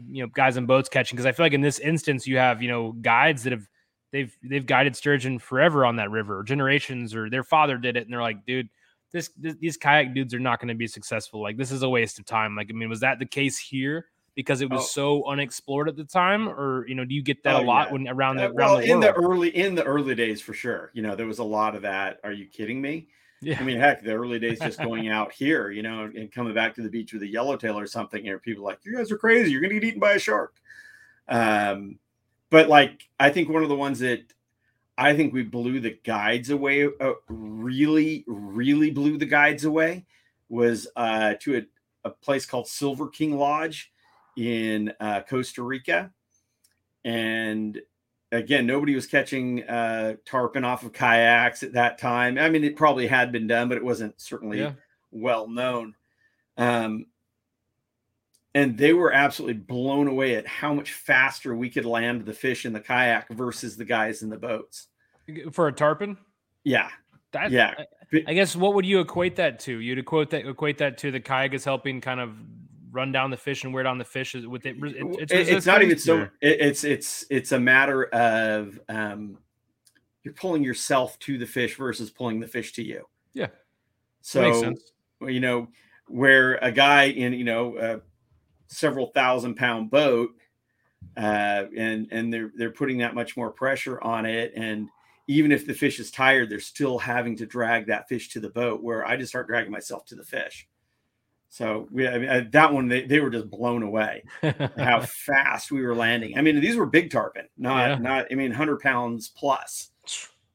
you know, guys in boats catching. Because I feel like in this instance, you have you know guides that have they've they've guided sturgeon forever on that river, or generations, or their father did it, and they're like, dude. This, this these kayak dudes are not going to be successful. Like this is a waste of time. Like I mean, was that the case here? because it was Oh. so unexplored at the time, or you know, do you get that Oh, a lot yeah. when around the Uh, around well, the in world? the early in the early days, for sure. You know, there was a lot of that. Are you kidding me? Yeah, I mean, heck, the early days just going out here, you know, and coming back to the beach with a yellowtail or something, know, people like, you guys are crazy. You're going to get eaten by a shark. Um, but like, I think one of the ones that I think we blew the guides away, uh, really, really blew the guides away was uh, to a, a place called Silver King Lodge in uh, Costa Rica. And again, nobody was catching uh, tarpon off of kayaks at that time. I mean, it probably had been done, but it wasn't certainly Yeah. well known. Um, and they were absolutely blown away at how much faster we could land the fish in the kayak versus the guys in the boats. for a tarpon. Yeah, That, Yeah. I, I guess what would you equate that to? You'd equate that equate that to the kayak is helping kind of run down the fish and wear down the fish is- with it. it- It- it's, not even so. It, it's it's it's a matter of um, you're pulling yourself to the fish versus pulling the fish to you. Yeah. So makes sense. you know where a guy in you know a several thousand pound boat uh and and they're they're putting that much more pressure on it and even if the fish is tired they're still having to drag that fish to the boat where i just start dragging myself to the fish so we I mean, that one they, they were just blown away how fast we were landing i mean these were big tarpon not Yeah. not i mean 100 pounds plus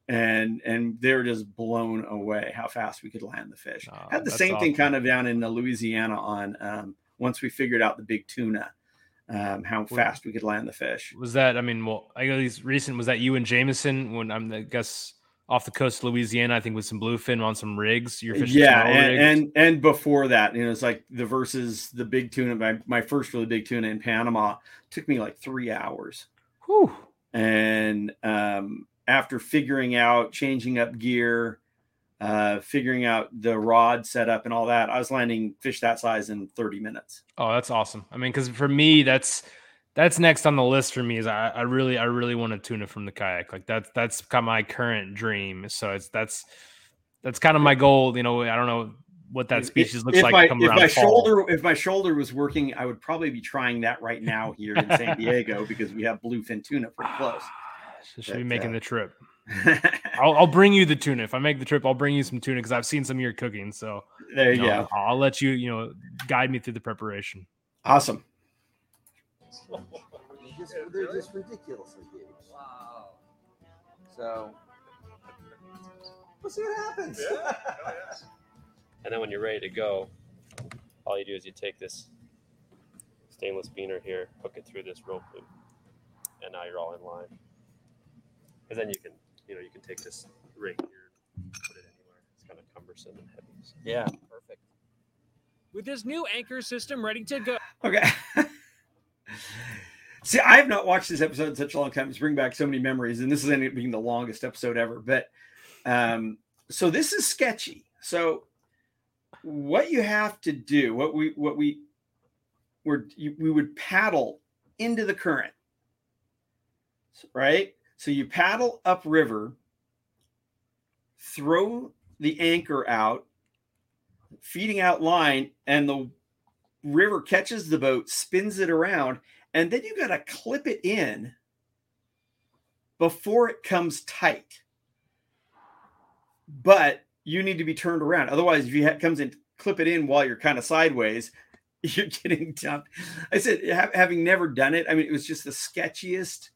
and and they were just blown away how fast we could land the fish. Oh, Had the same thing kind of down in uh, Louisiana on um, once we figured out the big tuna, um, how fast we could land the fish. was that? I mean, well, I guess recent was that you and Jameson when I'm I guess off the coast of Louisiana. I think with some bluefin on some rigs. You're fishing Yeah, and, and and before that, you know, it's like the versus the big tuna. My my first really big tuna in Panama took me like three hours. Whew. and um, after figuring out changing up gear uh, figuring out the rod setup and all that i was landing fish that size in 30 minutes Oh, that's awesome. I mean, because for me, that's that's next on the list for me. Is I, I really I really want a tuna from the kayak. Like that's that's kind of my current dream. So it's that's that's kind of my goal. You know, I don't know what that species looks if like. come if my fall. shoulder if my shoulder was working i would probably be trying that right now here in san diego because we have bluefin tuna pretty close So should be making uh, the trip. I'll, I'll bring you the tuna if I make the trip. I'll bring you some tuna because I've seen some of your cooking. So there you you know, go I'll, I'll let you you know guide me through the preparation. awesome they're just ridiculously huge. Wow. So we'll see what happens. Oh, and then when you're ready to go, all you do is you take this stainless beaner here, hook it through this rope loop, and now you're all in line. Because then you can, you know, you can take this rig here, put it anywhere. It's kind of cumbersome and heavy. so. Yeah, perfect. With this new anchor system ready to go. Okay. See, I have not watched this episode in such a long time. It's bringing back so many memories, and this is ending up being the longest episode ever. But um, so this is sketchy. So what you have to do, what we what we were we would paddle into the current, right? So you paddle upriver, throw the anchor out, feeding out line, and the river catches the boat, spins it around, and then you got to clip it in before it comes tight. But you need to be turned around. Otherwise, if you ha- comes in, clip it in while you're kind of sideways, you're getting dumped. I said, ha- having never done it, I mean, it was just the sketchiest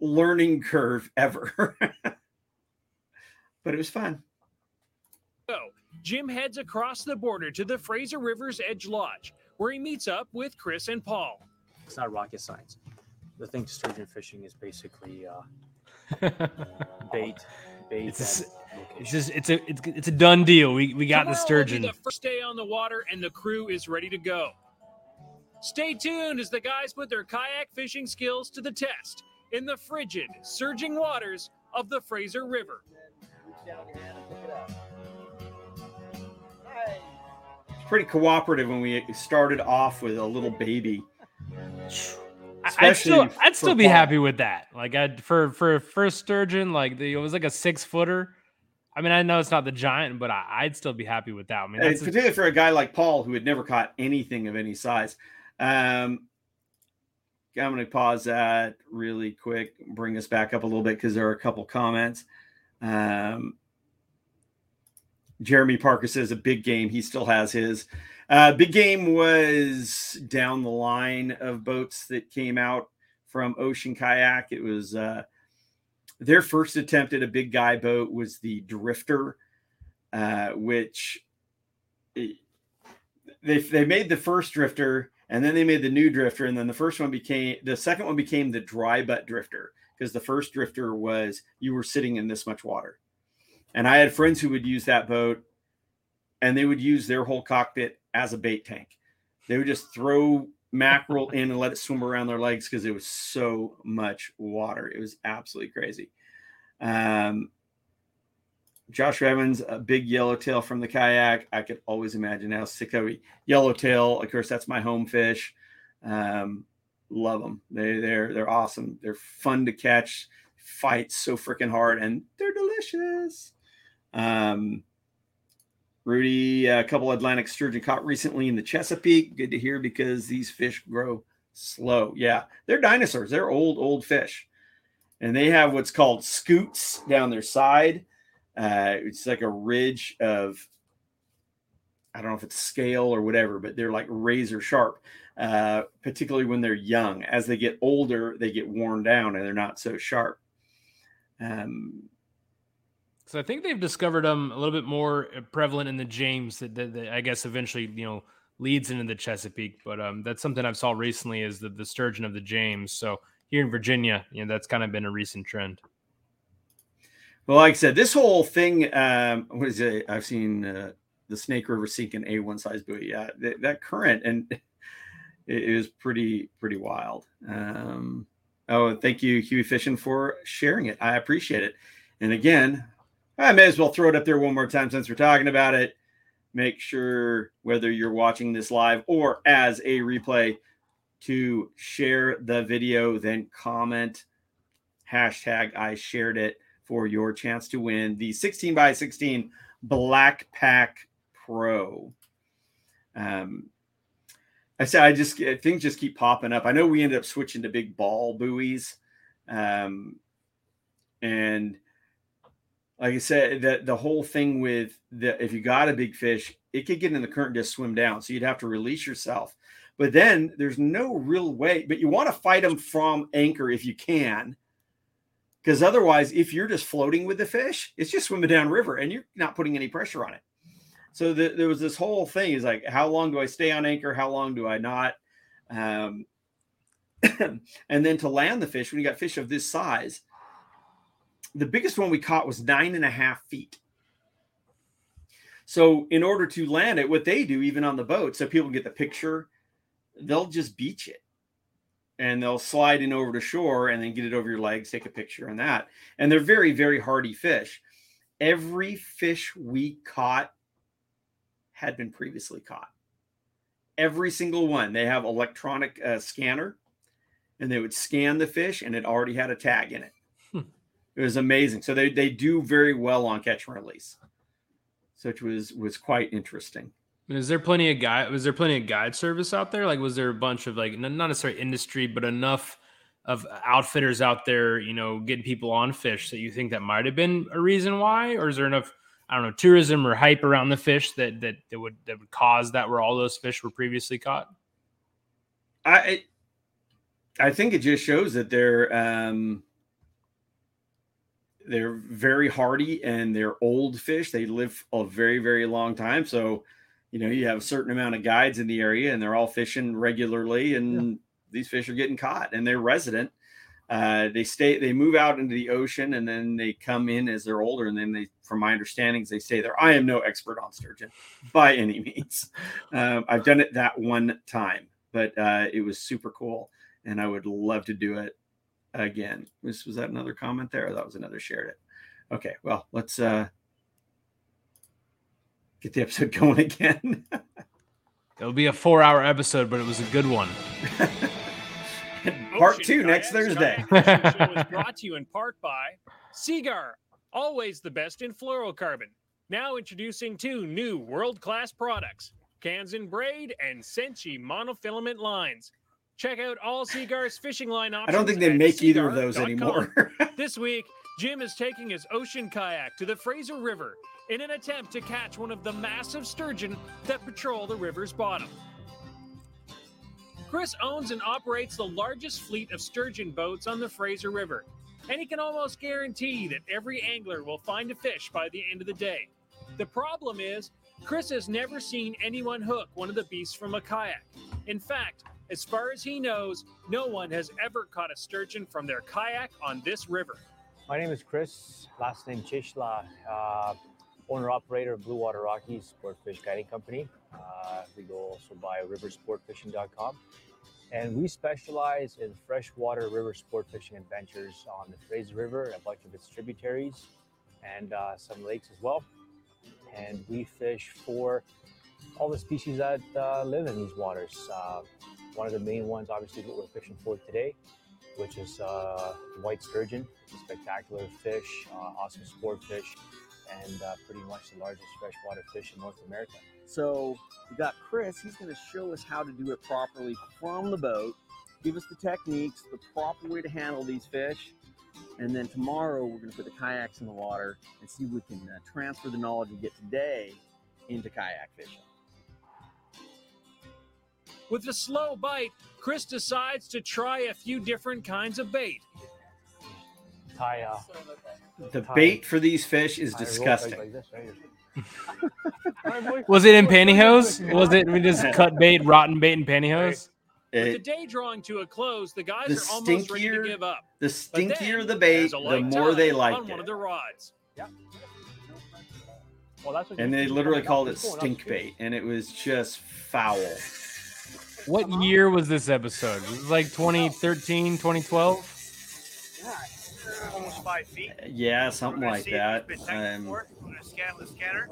learning curve ever. but it was fun. Go. Jim heads across the border to the Fraser River's Edge Lodge, where he meets up with Chris and Paul. It's not rocket science. The thing to sturgeon fishing is basically uh, bait, bait. It's and It's location. just it's a it's, it's a done deal. We we got the Tomorrow will be sturgeon. The first day on the water, and the crew is ready to go. Stay tuned as the guys put their kayak fishing skills to the test in the frigid, surging waters of the Fraser River. Pretty cooperative when we started off with a little baby. I'd still I'd still be fall. happy with that. Like I'd for for a first sturgeon, like the, it was like a six footer. I mean, I know it's not the giant, but I, I'd still be happy with that. I mean, that's a- particularly for a guy like Paul who had never caught anything of any size. Um, I'm going to pause that really quick, bring us back up a little bit because there are a couple comments. Um, Jeremy Parker says a big game. He still has his. Uh, big game was down the line of boats that came out from Ocean Kayak. It was uh, their first attempt at a big guy boat was the Drifter, uh, which they they made the first Drifter and then they made the new Drifter, and then the first one became the second one became the dry butt Drifter because the first Drifter was you were sitting in this much water. And I had friends who would use that boat and they would use their whole cockpit as a bait tank. They would just throw mackerel in and let it swim around their legs because it was so much water. It was absolutely crazy. Um, Josh Evans, a big yellowtail from the kayak. I could always imagine how sick of a yellowtail. Of course, that's my home fish. Um, love them. They they're they're awesome. They're fun to catch. Fight so freaking hard, and they're delicious. Um, Rudy, a couple Atlantic sturgeon caught recently in the Chesapeake. Good to hear because these fish grow slow. Yeah, they're dinosaurs. They're old, old fish. And they have what's called scutes down their side. Uh, it's like a ridge of, I don't know if it's scale or whatever, but they're like razor sharp, uh, particularly when they're young. As they get older, they get worn down and they're not so sharp. Um, So I think they've discovered them a little bit more uh, prevalent in the James that, that, that I guess eventually you know leads into the Chesapeake. But um, that's something I've saw recently is the the sturgeon of the James. So here in Virginia, you know that's kind of been a recent trend. Well, like I said, this whole thing, um, what is it? I've seen uh, the Snake River sink an A1 size buoy. Yeah, that, that current and it is pretty pretty wild. Um, oh, thank you, Huey Fishing, for sharing it. I appreciate it. And again, I may as well throw it up there one more time since we're talking about it. Make sure whether you're watching this live or as a replay to share the video, then comment hashtag I shared it for your chance to win the 16 by 16 BlackPak Pro. Um, I said I just things just keep popping up. I know we ended up switching to big ball buoys, um, and like I said, the the whole thing with the if you got a big fish, it could get in the current and just swim down. So you'd have to release yourself. But then there's no real way. But you want to fight them from anchor if you can because otherwise if you're just floating with the fish it's just swimming down river and you're not putting any pressure on it so the, there was this whole thing is like how long do i stay on anchor how long do i not um, and then to land the fish when you got fish of this size the biggest one we caught was nine and a half feet so in order to land it what they do even on the boat so people get the picture they'll just beach it and they'll slide in over to shore and then get it over your legs, take a picture and that. And they're very, very hardy fish. Every fish we caught had been previously caught. Every single one. They have electronic uh, scanner, and they would scan the fish, and it already had a tag in it. It was amazing. So they they do very well on catch and release, which was was quite interesting. Is there plenty of guide? Was there plenty of guide service out there? Like, was there a bunch of like not necessarily industry, but enough of outfitters out there, you know, getting people on fish that you think that might have been a reason why, or is there enough, I don't know, tourism or hype around the fish that that that would that would cause that where all those fish were previously caught? I I think it just shows that they're um they're very hardy and they're old fish. They live a very very long time. So, you know, you have a certain amount of guides in the area and they're all fishing regularly and these fish are getting caught and they're resident. Uh, they stay, they move out into the ocean and then they come in as they're older. And then they, from my understandings, they stay there. I am no expert on sturgeon by any means. Um, I've done it that one time, but uh, it was super cool. And I would love to do it again. Was, was that another comment there? Or that was another shared it. Okay. Well, let's uh, get the episode going again. It'll be a four-hour episode, but it was a good one. Part Ocean two next Thursday. Kayak Fishing brought to you in part by Seaguar, always the best in fluorocarbon. Now introducing two new world-class products, Kanzen Braid and Senshi monofilament lines. Check out all Seaguar's fishing line options. I don't think they make either of those anymore. This week, Jim is taking his ocean kayak to the Fraser River in an attempt to catch one of the massive sturgeon that patrol the river's bottom. Chris owns and operates the largest fleet of sturgeon boats on the Fraser River, and he can almost guarantee that every angler will find a fish by the end of the day. The problem is, Chris has never seen anyone hook one of the beasts from a kayak. In fact, as far as he knows, no one has ever caught a sturgeon from their kayak on this river. My name is Chris, last name Chishla, uh, owner operator of Blue Water Rockies Sportfish Guiding Company. Uh, we go also by riversportfishing.com. And we specialize in freshwater river sport fishing adventures on the Fraser River, and a bunch of its tributaries, and uh, some lakes as well. And we fish for all the species that uh, live in these waters. Uh, one of the main ones, obviously, what we're fishing for today, which is uh, white sturgeon, It's a spectacular fish, uh, awesome sport fish, and uh, pretty much the largest freshwater fish in North America. So we got Chris. He's going to show us how to do it properly from the boat, give us the techniques, the proper way to handle these fish. And then tomorrow we're going to put the kayaks in the water and see if we can uh, transfer the knowledge we get today into kayak fishing. With a slow bite, Chris decides to try a few different kinds of bait. Tie, uh, the bait for these fish is tie a rope disgusting. Like, like this, right here. Was it in pantyhose? Was it we just cut bait, rotten bait in pantyhose? With eh, the day drawing to a close, the guys The are almost ready to give up. the stinkier then the bait, the more they tide liked on one of it. the rods. Well, that's what And they literally called it it's going stink bait, and it was just foul. What year was this episode? Was like 2013, 2012? Almost five feet. Uh, yeah, something like that. Um, scan scanner.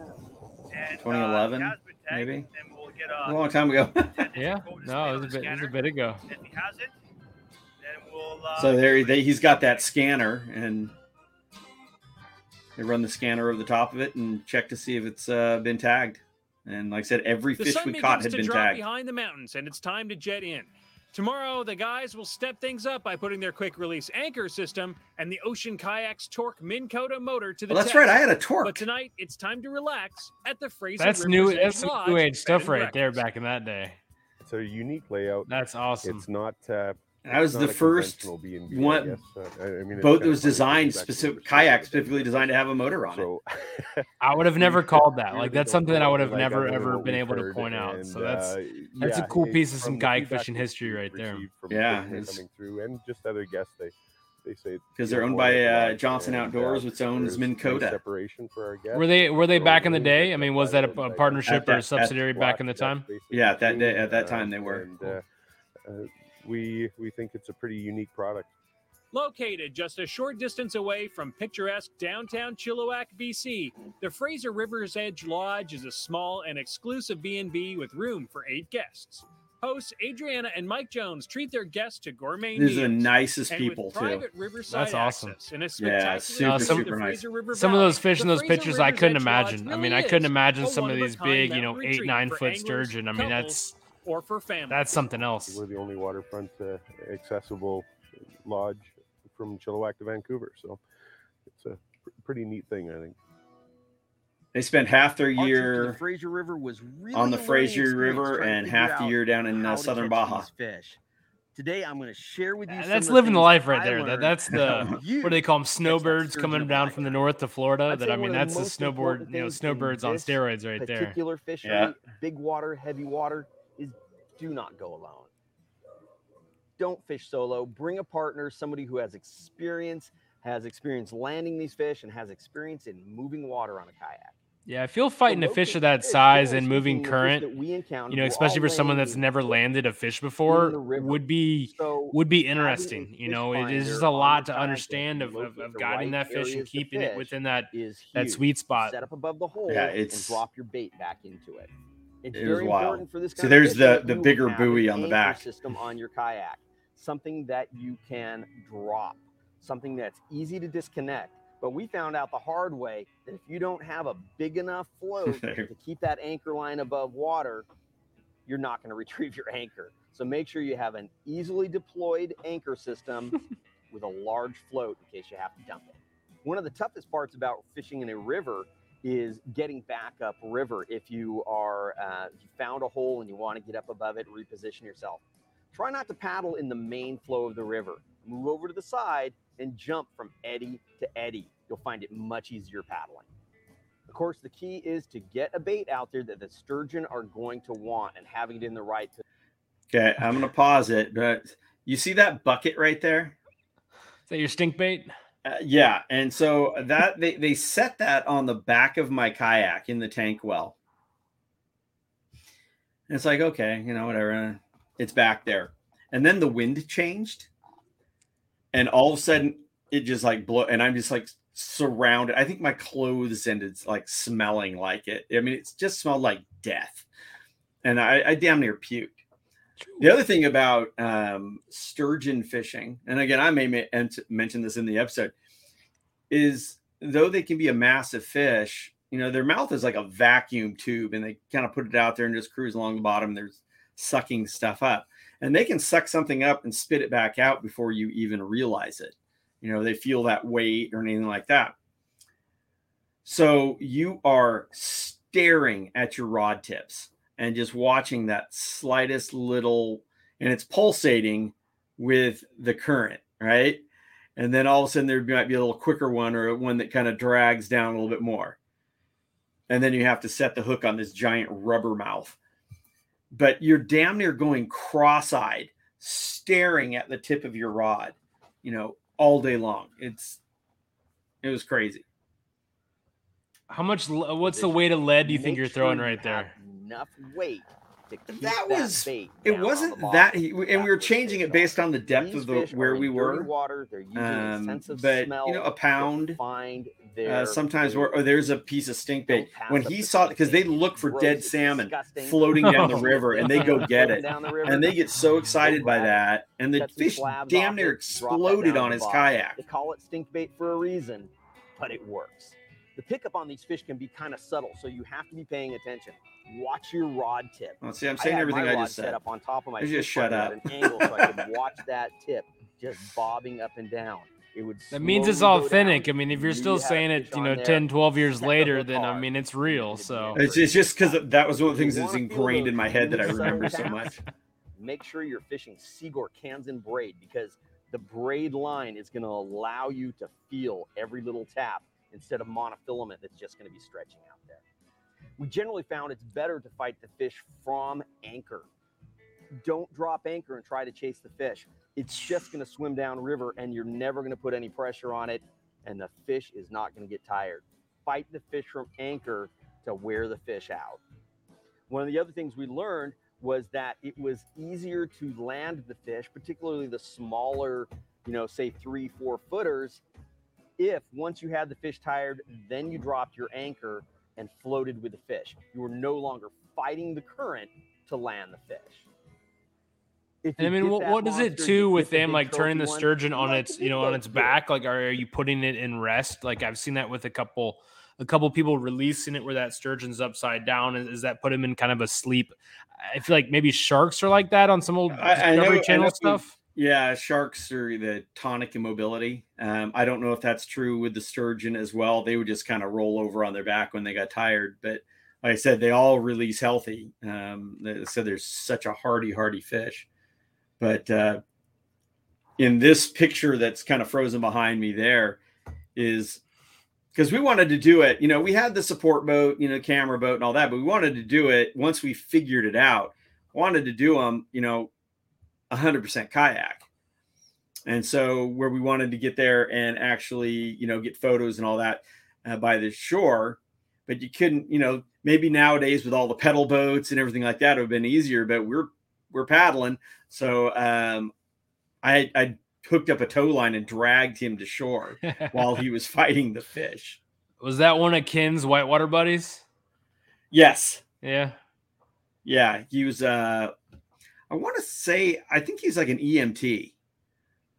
And, 2011, uh, if he has been tagged, maybe? Then we'll get a a long time ago. Yeah. No, it was a bit. It was a bit ago. If he hasn't, then we'll. Uh, so there, they, he's got that scanner, and they run the scanner over the top of it and check to see if it's uh, been tagged. And like I said, every The fish we caught had to been drop tagged. behind the mountains, and it's time to jet in. Tomorrow, the guys will step things up by putting their quick release anchor system and the Ocean Kayaks Torque Minn Kota motor to the Well, that's test. right. I had a Torque. But tonight, it's time to relax at the Fraser That's River's new. That's some Lodge new age stuff and right there back in that day. It's a unique layout. That's awesome. It's not. Uh, That was the first conventional B&B, I one- guess. Uh, I- I mean, boat that was designed specific kayak specifically designed to have a motor on it. I would have never called that. Like that's something that I would have like, never ever been able to heard, point out. So that's uh, that's a cool it- piece of some kayak fishing history right there. Yeah, it's- coming through and just other guests, they they say because they're owned by uh, Johnson and, Outdoors, uh, which owns Minn Kota. separation for our guests. were they were they back in the day? I mean, was that a, the- a by partnership or a subsidiary back in the time? Yeah, that day- at that uh, time they were. Uh, uh, we we think it's a pretty unique product. Located just a short distance away from picturesque downtown Chilliwack, BC, the Fraser River's Edge Lodge is a small and exclusive B&B with room for eight guests. Hosts Adriana and Mike Jones treat their guests to gourmet These are the nicest and people with too. riverside That's awesome. access and a Yeah, spectacular super, some- view of the super nice. Fraser River Some of Valley, those fish in the those Fraser pictures, I River's couldn't Edge imagine. Lodge I mean, I really couldn't imagine a some of these one-of-a-kind big, you know, mountain eight retreat nine for foot anglers, sturgeon. I mean, couples, that's or for family. That's something else. We're the only waterfront uh, accessible lodge from Chilliwack to Vancouver, so it's a pr- pretty neat thing, I think. They spent half their Our trip to the year Fraser River was really on the Fraser River and half the year down in how uh, southern catch Baja. fish. Today, I'm going to share with you. Uh, some That's of living the life right I there. That, that's the you what do they call them? Snowbirds coming down life. from the north to Florida. I'd That I mean, that's the the snowboard, you know, snowbirds on steroids right there. particular fishery, Yeah. big water, heavy water, is do not go alone. don't fish solo. Bring a partner, somebody who has experience, has experience landing these fish, and has experience in moving water on a kayak. Yeah, I feel fighting a fish of that size and moving current, you know, especially for someone that's never landed a fish before, would be So would be interesting. You know, it is just a lot to understand of, of, of guiding right that fish and areas to keeping it within that is that sweet spot. Set up above the hole Yeah, and it's- drop your bait back into it. It's It very wild. important for this. So there's the- the bigger buoy on the back. System on your kayak, something that you can drop, something that's easy to disconnect. But we found out the hard way that if you don't have a big enough float to keep that anchor line above water, you're not going to retrieve your anchor. So make sure you have an easily deployed anchor system with a large float in case you have to dump it. One of the toughest parts about fishing in a river is getting back up river. If you are uh, if you found a hole and you want to get up above it, reposition yourself. Try not to paddle in the main flow of the river. Move over to the side and jump from eddy to eddy. You'll find it much easier paddling. Of course, the key is to get a bait out there that the sturgeon are going to want and having it in the right Okay, I'm gonna pause it, but you see that bucket right there? Is that your stink bait? Uh, yeah, and so that they they set that on the back of my kayak in the tank well. And it's like okay, you know whatever, it's back there, and then the wind changed, and all of a sudden it just like blow, and I'm just like surrounded. I think my clothes ended like smelling like it. I mean, it just smelled like death, and I, I damn near puked. The other thing about um, sturgeon fishing, and again, I may ma- ent- mention this in the episode, is though they can be a massive fish, you know, their mouth is like a vacuum tube, and they kind of put it out there and just cruise along the bottom. They're sucking stuff up, and they can suck something up and spit it back out before you even realize it. You know, they feel that weight or anything like that. So you are staring at your rod tips and just watching that slightest little and it's pulsating with the current right and then all of a sudden there might be a little quicker one or one that kind of drags down a little bit more and then you have to set the hook on this giant rubber mouth but you're damn near going cross-eyed staring at the tip of your rod you know all day long it's it was crazy How much? What's the weight of lead do you think you're throwing you right there? Have Enough weight to keep that that, was bait it down wasn't the that he, and we were changing it based on the depth These of the where we were Water. They're using a um, sense of but smell you know a pound find uh, sometimes food. where oh, there's a piece of stink bait when he saw stink because they look for Gross, dead salmon disgusting. floating down the river and they go get it Down the river. and they get so excited by that and the fish damn near it, exploded on his bottom. kayak They call it stink bait for a reason, but it works. The pickup on these fish can be kind of subtle, so you have to be paying attention. Watch your rod tip. well, see i'm saying had everything my i rod just set said up on top of my You just shut up. at an angle so I could watch that tip just bobbing up and down. It would That means it's authentic. down. I mean, if You you're knew still you had a saying it, you know, there. 10, 12 years Set the later, then I mean, it's real. So it's, it's just because that was one of the things that's ingrained in my head that i remember so much make sure you're fishing Seaguar Kanzen braid because the braid line is going to allow you to feel every little tap instead of monofilament that's just going to be stretching out there. We generally found it's better to fight the fish from anchor. Don't drop anchor and try to chase the fish. It's just going to swim down river and you're never going to put any pressure on it and the fish is not going to get tired. Fight the fish from anchor to wear the fish out. One of the other things we learned was that it was easier to land the fish, particularly the smaller, you know, say three, four footers, if once you had the fish tired, then you dropped your anchor and floated with the fish. You were no longer fighting the current to land the fish. If And I mean, get what, that what is it monster, too with them like turning the trophy one, sturgeon on its, you know, on its back? Like, are, are you putting it in rest? Like, I've seen that with a couple, a couple people releasing it where that sturgeon's upside down. Is, is that put him in kind of a sleep? I feel like maybe sharks are like that on some old I- I know- Discovery I Channel know- stuff. Yeah, sharks are the tonic immobility. Um, I don't know if that's true with the sturgeon as well. They would just kind of roll over on their back when they got tired. But like I said, they all release healthy. Um, so there's such a hardy, hardy fish. But uh, in this picture that's kind of frozen behind me, there is because we wanted to do it. You know, we had the support boat, you know, camera boat, and all that, but we wanted to do it once we figured it out. Wanted to do them, you know, 100% kayak. And so where we wanted to get there and actually, you know, get photos and all that uh, by the shore, but you couldn't, you know, maybe nowadays with all the pedal boats and everything like that it would have been easier, but we're we're paddling. So um I I hooked up a tow line and dragged him to shore while he was fighting the fish. Was that one of Ken's whitewater buddies? Yes. Yeah. Yeah, he was uh I want to say I think he's like an EMT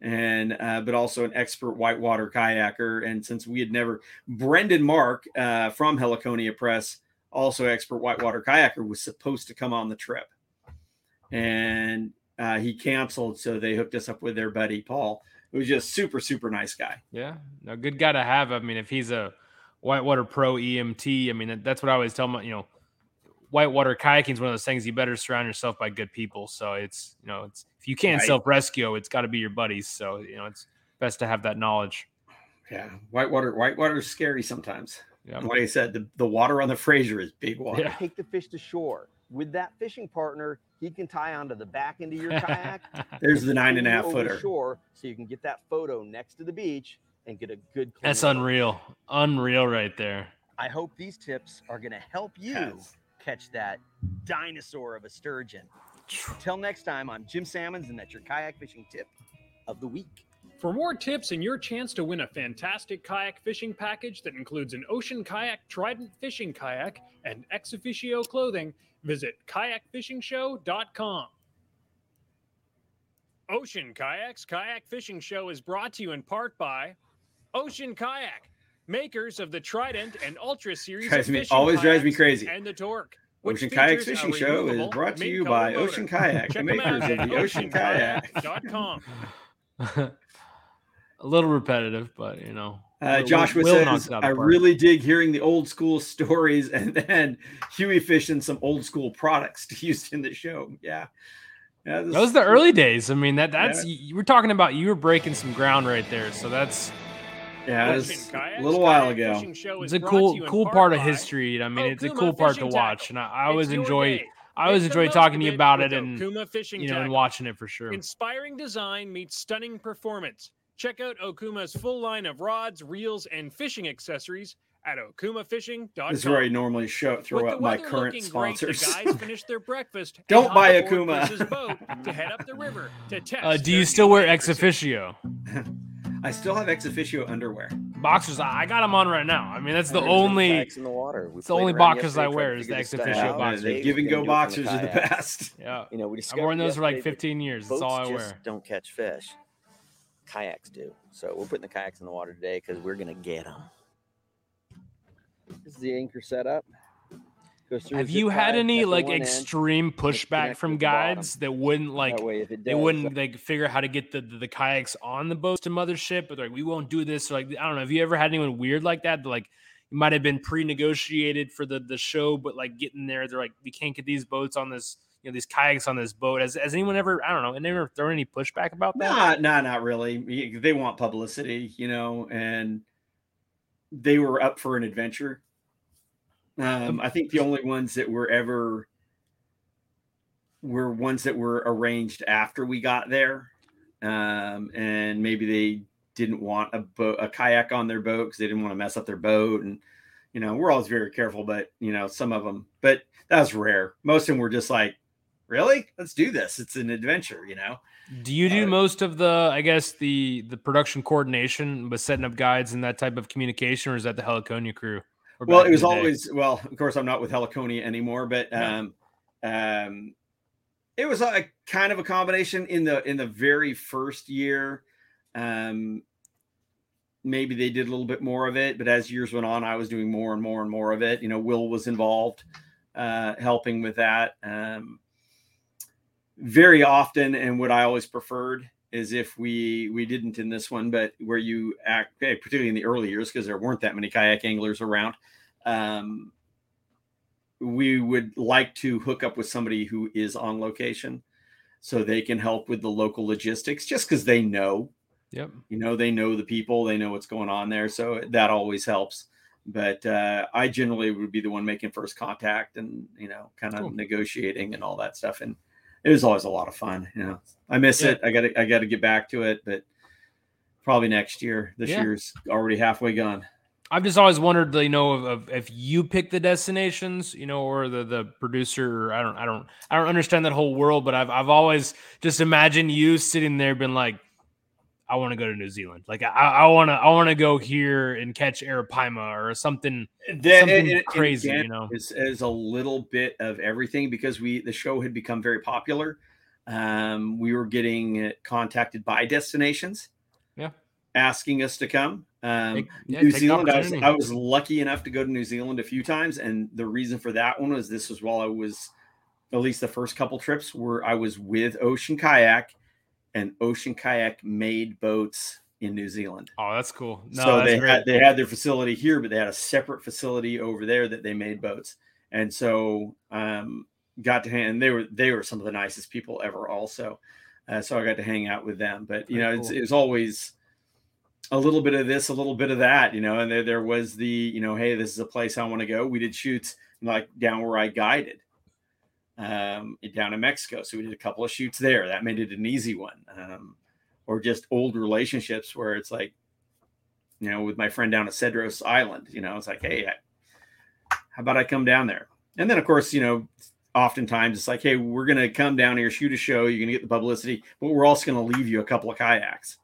and uh, but also an expert whitewater kayaker. And since we had never, Brendan Mark uh, from Heliconia Press, also expert whitewater kayaker, was supposed to come on the trip, and uh, he canceled. So they hooked us up with their buddy Paul, who was just super super nice guy. Yeah, a good guy to have. I mean, if he's a whitewater pro EMT, I mean that's what I always tell my you know. Whitewater kayaking is one of those things you better surround yourself by good people. So it's you know it's if you can't Right. self rescue, it's got to be your buddies. So you know it's best to have that knowledge. Yeah, whitewater whitewater is scary sometimes. Yeah. And Like I said, the, the water on the Fraser is big water. Yeah. Take the fish to shore. With that fishing partner, he can tie onto the back end of your kayak. There's the nine and a half and a pull you half over the footer. Shore, so you can get that photo next to the beach and get a good. That's look. unreal, unreal right there. I hope these tips are going to help you Yes. Catch that dinosaur of a sturgeon. Until next time, I'm Jim Sammons, and that's your kayak fishing tip of the week. For more tips and your chance to win a fantastic kayak fishing package that includes an ocean kayak Trident fishing kayak and ex officio clothing, visit kayakfishingshow.com. Ocean Kayaks Kayak Fishing Show is brought to you in part by Ocean Kayak, makers of the Trident and Ultra series Drives of me- always drives me crazy. and the Torque. which Ocean Kayak Fishing Show is brought to you by motor. Ocean Kayak, Check them makers out of the Ocean Kayak. oceankayak.com. a little repetitive, but you know. Uh, Joshua Will knocks says, I of really dig hearing the old school stories and then Huey fishing some old school products to use in the show. Yeah. yeah this- That was the early days. I mean, that that's you were talking about. You were breaking some ground right there. So that's Yeah, it was a little while ago. It's a cool cool part part of history. I mean, oh, it's a cool part to watch, Tackle. and I, I always enjoy. day. I always Make enjoy talking to you about it and Okuma Fishing you know and watching it for sure. Inspiring design meets stunning performance. Check out Okuma's full line of rods, reels, and fishing accessories at okumafishing.com. This is where I normally show throw up my current looking great, sponsors. the guys finish their breakfast. Don't hop buy aboard Okuma. Chris's boat to head up the river to test. Uh, do you still wear ex officio I still have ex officio underwear. boxers? I I got them on right now. I mean, that's the only. in the water. We it's the only around boxers I wear is the ex-officio out. boxers. The give and go gonna do it from boxers are the kayaks. best. Yeah, You know, we I've worn those for like 15 years. That's all I just wear. don't catch fish. Kayaks do. So we're putting the kayaks in the water today because we're gonna get them. This is the anchor setup. Goes Have you had any like one end. extreme pushback from at the bottom. guides that wouldn't like That way, if it they wouldn't uh, like figure out how to get the, the, the kayaks on the boats to mothership, but they're like we won't do this. Or like I don't know. Have you ever had anyone weird like that? That like it might have been pre-negotiated for the the show, but like getting there, they're like we can't get these boats on this, you know, these kayaks on this boat. Has, has anyone ever I don't know, and never thrown any pushback about that? Nah, nah, not really. They want publicity, you know, and they were up for an adventure. Um, I think the only ones that were ever were ones that were arranged after we got there, um, and maybe they didn't want a boat, a kayak on their boat because they didn't want to mess up their boat, and you know, we're always very careful, but you know, some of them, but that's rare. Most of them were just like, really, let's do this. It's an adventure, you know. Do you do Uh, most of the, I guess the the production coordination with setting up guides and that type of communication, or is that the Heliconia crew? Well it was the day? always well of course i'm not with heliconia anymore but um um it was a kind of a combination in the in the very first year um maybe they did a little bit more of it but as years went on i was doing more and more and more of it you know will was involved uh helping with that um very often and what i always preferred is if we we didn't in this one but where you act particularly in the early years because there weren't that many kayak anglers around um we would like to hook up with somebody who is on location so they can help with the local logistics just because they know Yep. you know they know the people they know what's going on there so that always helps but uh, i generally would be the one making first contact and you know kind of Cool. negotiating and all that stuff and it was always a lot of fun. You know, I miss Yeah. it. I got to I got to get back to it, but probably next year. This Yeah. year's already halfway gone. I've just always wondered, you know, of, of if you pick the destinations, you know, or the the producer. I don't, I don't, I don't understand that whole world, but I've I've always just imagined you sitting there, been like, I want to go to New Zealand, like I want to I want to go here and catch Arapaima or something, That- something crazy, again, you know. is, is a little bit of everything because we the show had become very popular. Um, we were getting contacted by destinations, Yeah. asking us to come. Um, Take- yeah, New Zealand, I was. I was lucky enough to go to New Zealand a few times, and the reason for that one was this was while I was at least the first couple trips where I was with Ocean Kayak, and Ocean Kayak made boats in New Zealand Oh, that's cool. No, so that's they great. had they had their facility here, but they had a separate facility over there that they made boats. And so um, got to hang. And they were they were some of the nicest people ever. Also, uh, so I got to hang out with them. But you Very know, it's, cool. it was always a little bit of this, a little bit of that. You know, and there there was the you know, hey, this is a place I want to go. We did shoots like down where I guided. Um, down in Mexico, so we did a couple of shoots there. That made it an easy one. Um, or just old relationships where it's like, you know, with my friend down at Cedros Island, you know, it's like, hey, I, how about I come down there? And then, of course, you know, oftentimes it's like, hey, we're going to come down here, shoot a show, you're going to get the publicity, but we're also going to leave you a couple of kayaks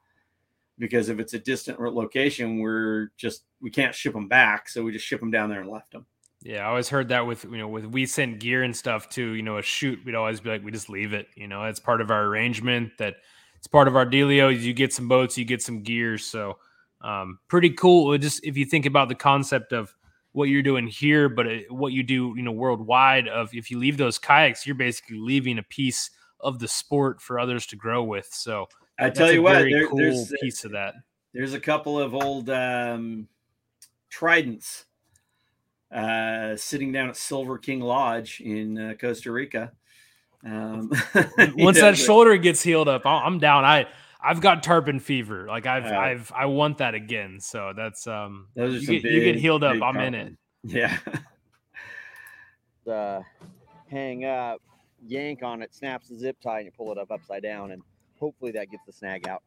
because if it's a distant location, we're just, we can't ship them back. So we just ship them down there and left them. Yeah, I always heard that with you know with we sent gear and stuff to You know, a shoot, we'd always be like, we just leave it. You know, it's part of our arrangement. That it's part of our dealio. You get some boats, you get some gear. So, um, pretty cool. It Just if you think about the concept of what you're doing here, but it, what you do, you know, worldwide. Of if you leave those kayaks, you're basically leaving a piece of the sport for others to grow with. So, I tell you what, there- cool there's piece of that. there's a couple of old um, tridents uh, sitting down at Silver King Lodge in uh, Costa Rica. Um, once know, that but- shoulder gets healed up, I- I'm down. I I've got tarpon fever. Like I've Uh, I've I want that again. So that's um Those are you some get, you get healed up. I'm in it. Yeah. uh, hang up, yank on it, snaps the zip tie, and you pull it up upside down, and hopefully that gets the snag out.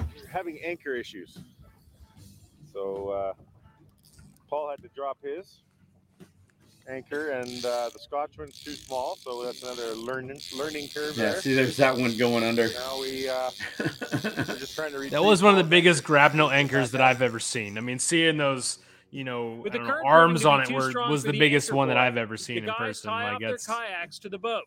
We're having anchor issues. So uh, Paul had to drop his anchor, and uh, the Scotchman's too small, so that's another learning learning curve Yeah. there. See, there's that one going under. Now we uh, we're just trying to. reach. That was one of the biggest anchor. grapnel anchors that I've ever seen. I mean, seeing those, you know, With the know, arms on it were, was the the biggest anchor one that I've ever The seen in person. tie Like off their kayaks to the boat.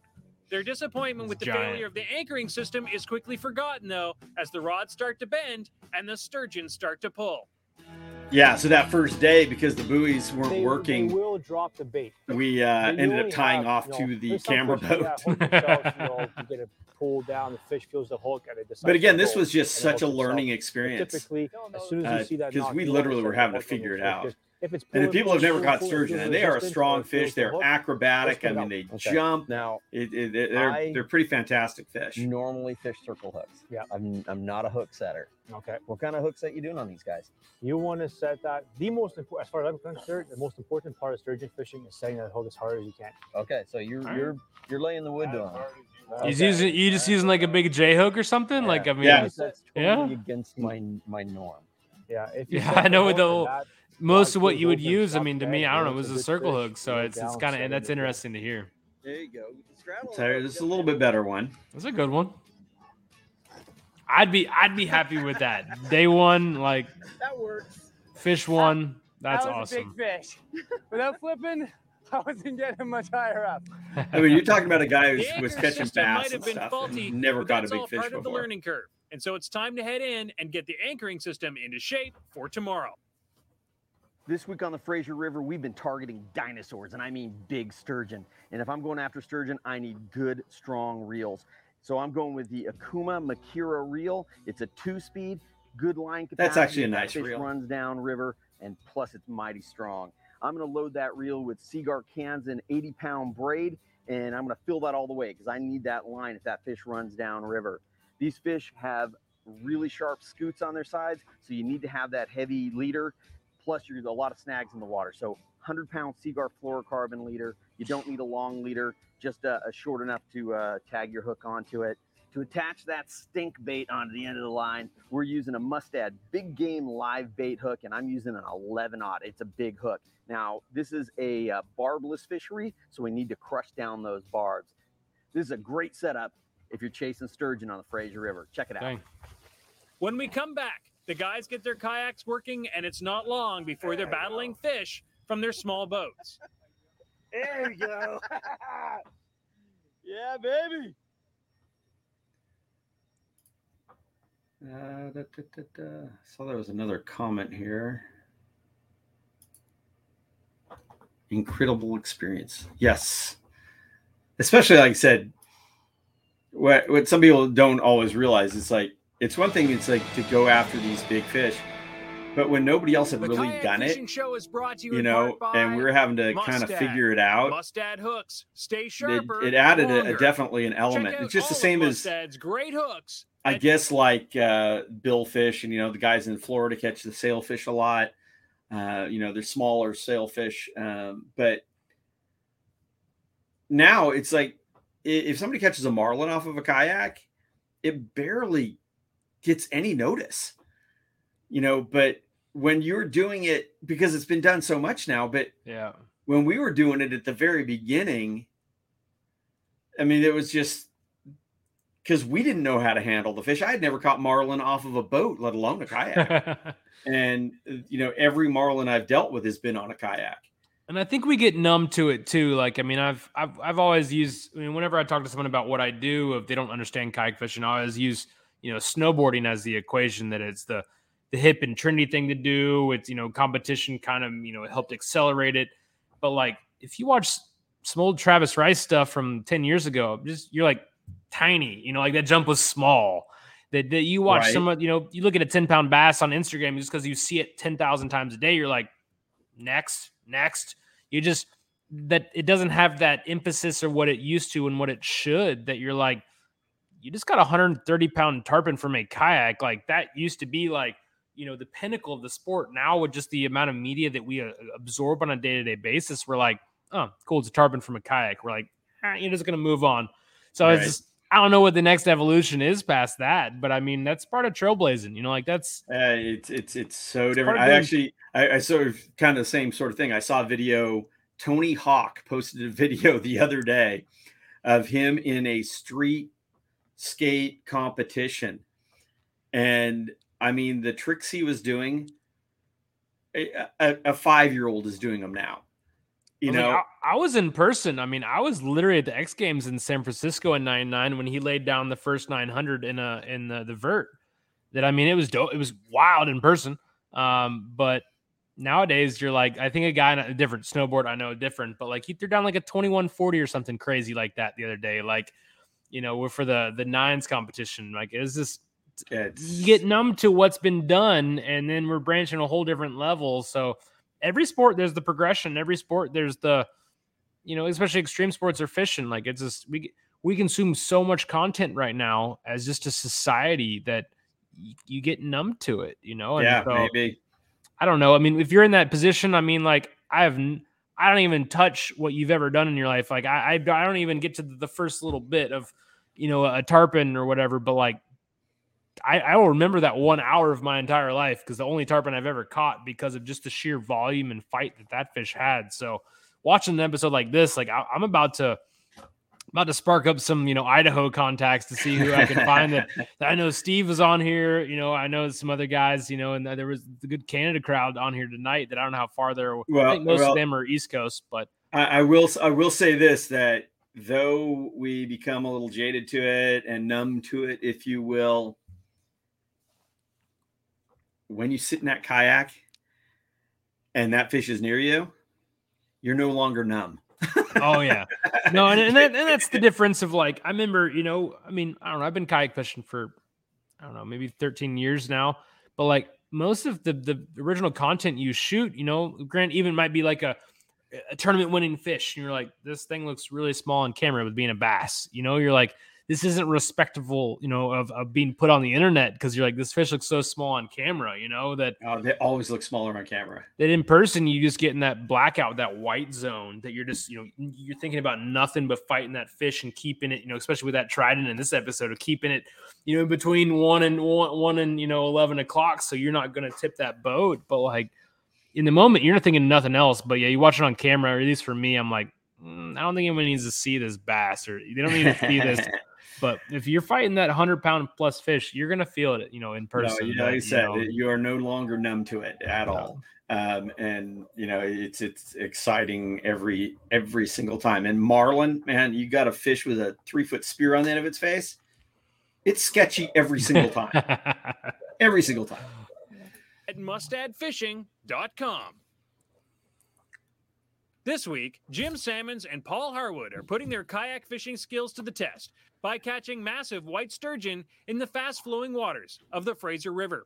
Their disappointment with the giant. failure of the anchoring system is quickly forgotten, though, as the rods start to bend and the sturgeons start to pull. Yeah. So that first day, because the buoys weren't They, working, they will drop the bait. we uh, ended up tying have, off you know, to the camera boat. you know, pulled down, the fish feels the hook, and it But again, this was just such a itself. learning But experience. Typically, as soon as Uh, see that, 'cause knock, we literally were having to figure it out. Just- If it's And if people have never caught sturgeon, and they are a strong fish. They're hook, acrobatic. I mean, they Okay. jump. Now, It, it, it- they're I- they're pretty fantastic fish. normally fish circle hooks. Yeah. I'm, I'm not a hook setter. Okay. What kind of hook set you doing on these guys? You want to set that. The most important, as far as I'm concerned, the most important part of sturgeon fishing is setting that hook as hard as you can. Okay, so you're Alright. you're you're laying the wood on. He's using you just using like a big J hook or something. Yeah. Like I mean, Yeah. That's totally Yeah. against my my norm. Yeah. If you Yeah, I know hook the whole- that most of what you would use. I mean, to me, I don't know. It was a circle hook, so it's it's kind of it that's interesting to hear. There you go. So this is a little bit better one. That's a good one. I'd be I'd be happy with that. Day one, like That works. fish one. That's that was awesome. a big fish. Without flipping, I wasn't getting much higher up. I mean, you're talking about a guy who The was catching bass and been stuff faulty, and never but caught a big all fish part of the learning curve. And so it's time to head in and get the anchoring system into shape for tomorrow. This week on the Fraser River, we've been targeting dinosaurs, and I mean big sturgeon. And if I'm going after sturgeon, I need good, strong reels. So I'm going with the Okuma Makaira reel. It's a two-speed, good line capacity. That's actually a nice fish reel. runs down river, and plus it's mighty strong. I'm going to load that reel with Seaguar Kanzen 80-pound braid, and I'm going to fill that all the way because I need that line if that fish runs down river. These fish have really sharp scutes on their sides, so you need to have that heavy leader plus you're a lot of snags in the water. So 100 pound Seaguar fluorocarbon leader, You don't need a long leader, just a, a short enough to uh, tag your hook onto it. To attach that stink bait onto the end of the line, we're using a Mustad big game live bait hook, and I'm using an 11 odd. It's a big hook. Now, this is a uh, barbless fishery, so we need to crush down those barbs. This is a great setup if you're chasing sturgeon on the Fraser River. Check it out. Dang. When we come back, the guys get their kayaks working, and it's not long before they're battling fish from their small boats. There you go. yeah, baby. Uh, da, da, da, da. Saw there was another comment here. Incredible experience. Yes. Especially like I said, what what some people don't always realize is like it's one thing it's like to go after these big fish, but when nobody else had really done it, Show is brought to you, you know, and we are having to kind of figure it out. Mustad hooks. Stay It, sharper. it added a, a definitely an element. It's just the same as great hooks. I guess like uh, billfish and you know the guys in Florida catch the sailfish a lot. Uh, you know they're smaller sailfish, um, but now it's like if somebody catches a marlin off of a kayak, it barely gets any notice. You know, but when you're doing it because it's been done so much now, but Yeah. when we were doing it at the very beginning, I mean, it was just because we didn't know how to handle the fish. I had never caught marlin off of a boat, let alone a kayak. and you know, every marlin I've dealt with has been on a kayak. And I think we get numb to it too. Like, I mean, I've I've I've always used. I mean, whenever I talk to someone about what I do, if they don't understand kayak fishing, I always use you know snowboarding as the equation. That it's the the hip and trendy thing to do. It's you know competition kind of you know helped accelerate it. But like, if you watch some old Travis Rice stuff from ten years ago, just you're like tiny. You know, like that jump was small. That, that you watch Right. some of you know you look at a ten pound bass on Instagram just because you see it ten thousand times a day, you're like next, next. You just that it doesn't have that emphasis or what it used to and what it should. That you're like, you just got a 130 pound tarpon from a kayak. Like that used to be like, you know, the pinnacle of the sport. Now with just the amount of media that we uh, absorb on a day to day basis, we're like, oh, cool, it's a tarpon from a kayak. We're like, ah, you're just gonna move on. So it's just. I don't know what the next evolution is past that, but I mean that's part of trailblazing. You know, like that's Uh, it's it's it's so It's different. I being- actually I, I sort of kind of the same sort of thing. I saw a video. Tony Hawk posted a video the other day of him in a street skate competition, and I mean the tricks he was doing. A, a, five year old is doing them now. You I like, know, I, I was in person. I mean, I was literally at the X Games in San Francisco in '99 when he laid down the first 900 in a in the the vert. That I mean, it was dope. It was wild in person. Um, but nowadays, you're like, I think a guy on a different snowboard, I know different, but like he threw down like a 2140 or something crazy like that the other day. Like, you know, we're for the the nines competition. Like, is this it's, you get numb to what's been done and then we're branching a whole different level so every sport there's the progression every sport there's the you know especially extreme sports or fishing like it's just we we consume so much content right now as just a society that y- you get numb to it you know and yeah, so, maybe. i don't know i mean if you're in that position i mean like i have n- i don't even touch what you've ever done in your life like i i, I don't even get to the first little bit of you know a tarpon or whatever but like I, I will remember that one hour of my entire life because the only tarpon I've ever caught because of just the sheer volume and fight that that fish had. So watching an episode like this, like I, I'm about to about to spark up some you know Idaho contacts to see who I can find that, that I know Steve was on here. You know I know some other guys. You know and there was the good Canada crowd on here tonight that I don't know how far they're. I Well- think most well- of them are East Coast, but I, I will I will say this that though we become a little jaded to it and numb to it, if you will, when you sit in that kayak and that fish is near you, you're no longer numb. Oh yeah. No and, and, that, and that's the difference of like i remember you know i mean i don't know i've been kayak fishing for i don't know maybe 13 years now but like most of the the original content you shoot you know grant even might be like a a tournament winning fish and you're like this thing looks really small on camera with being a bass you know you're like this isn't respectable, you know, of, of being put on the internet because you're like, this fish looks so small on camera, you know, that Oh, they always look smaller on camera. that in person you just get in that blackout, that white zone that you're just, you know, you're thinking about nothing but fighting that fish and keeping it, you know, especially with that trident in this episode of keeping it, you know, between one and one, one and you know eleven o'clock, so you're not going to tip that boat. But like in the moment, you're not thinking nothing else. But yeah, you watch it on camera, or at least for me, I'm like, "Mm, I don't think anyone needs to see this bass, or they don't need to see this. But if you're fighting that hundred pound plus fish, you're gonna feel it, you know, in person. No, you but, like I you said, know, you are no longer numb to it at all. Um, and you know, it's it's exciting every every single time. And marlin, man, you got a fish with a three foot spear on the end of its face. It's sketchy every single time. every single time. at mustadfishing.com. This week, Jim Sammons and Paul Harwood are putting their kayak fishing skills to the test by catching massive white sturgeon in the fast flowing waters of the Fraser River.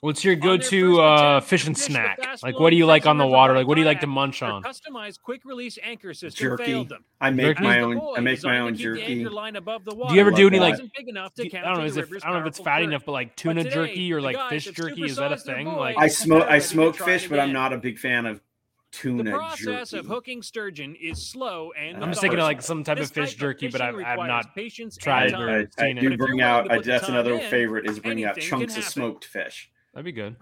What's your go-to uh, attempt to fishing fish and snack? fast Like, what do you like on the water? Like, what do you like to munch on? Customized quick release anchor system Jerky. I make Jerky? my own. I make my own jerky. line above the Do you ever do love any that. like? big enough to do- I don't know. Is it? I don't know if it's powerful fatty enough, but like But tuna today, jerky or like fish jerky. Is that a thing? Like, I smoke. I smoke fish, but I'm not a big fan of tuna The process jerky. of hooking sturgeon is slow and I'm just thinking of like some type This of fish type of jerky, but I've, I've not patience and tried I, or I, I seen do it. Bring out. I, put that's another in, favorite is bringing out chunks of smoked fish That'd be good.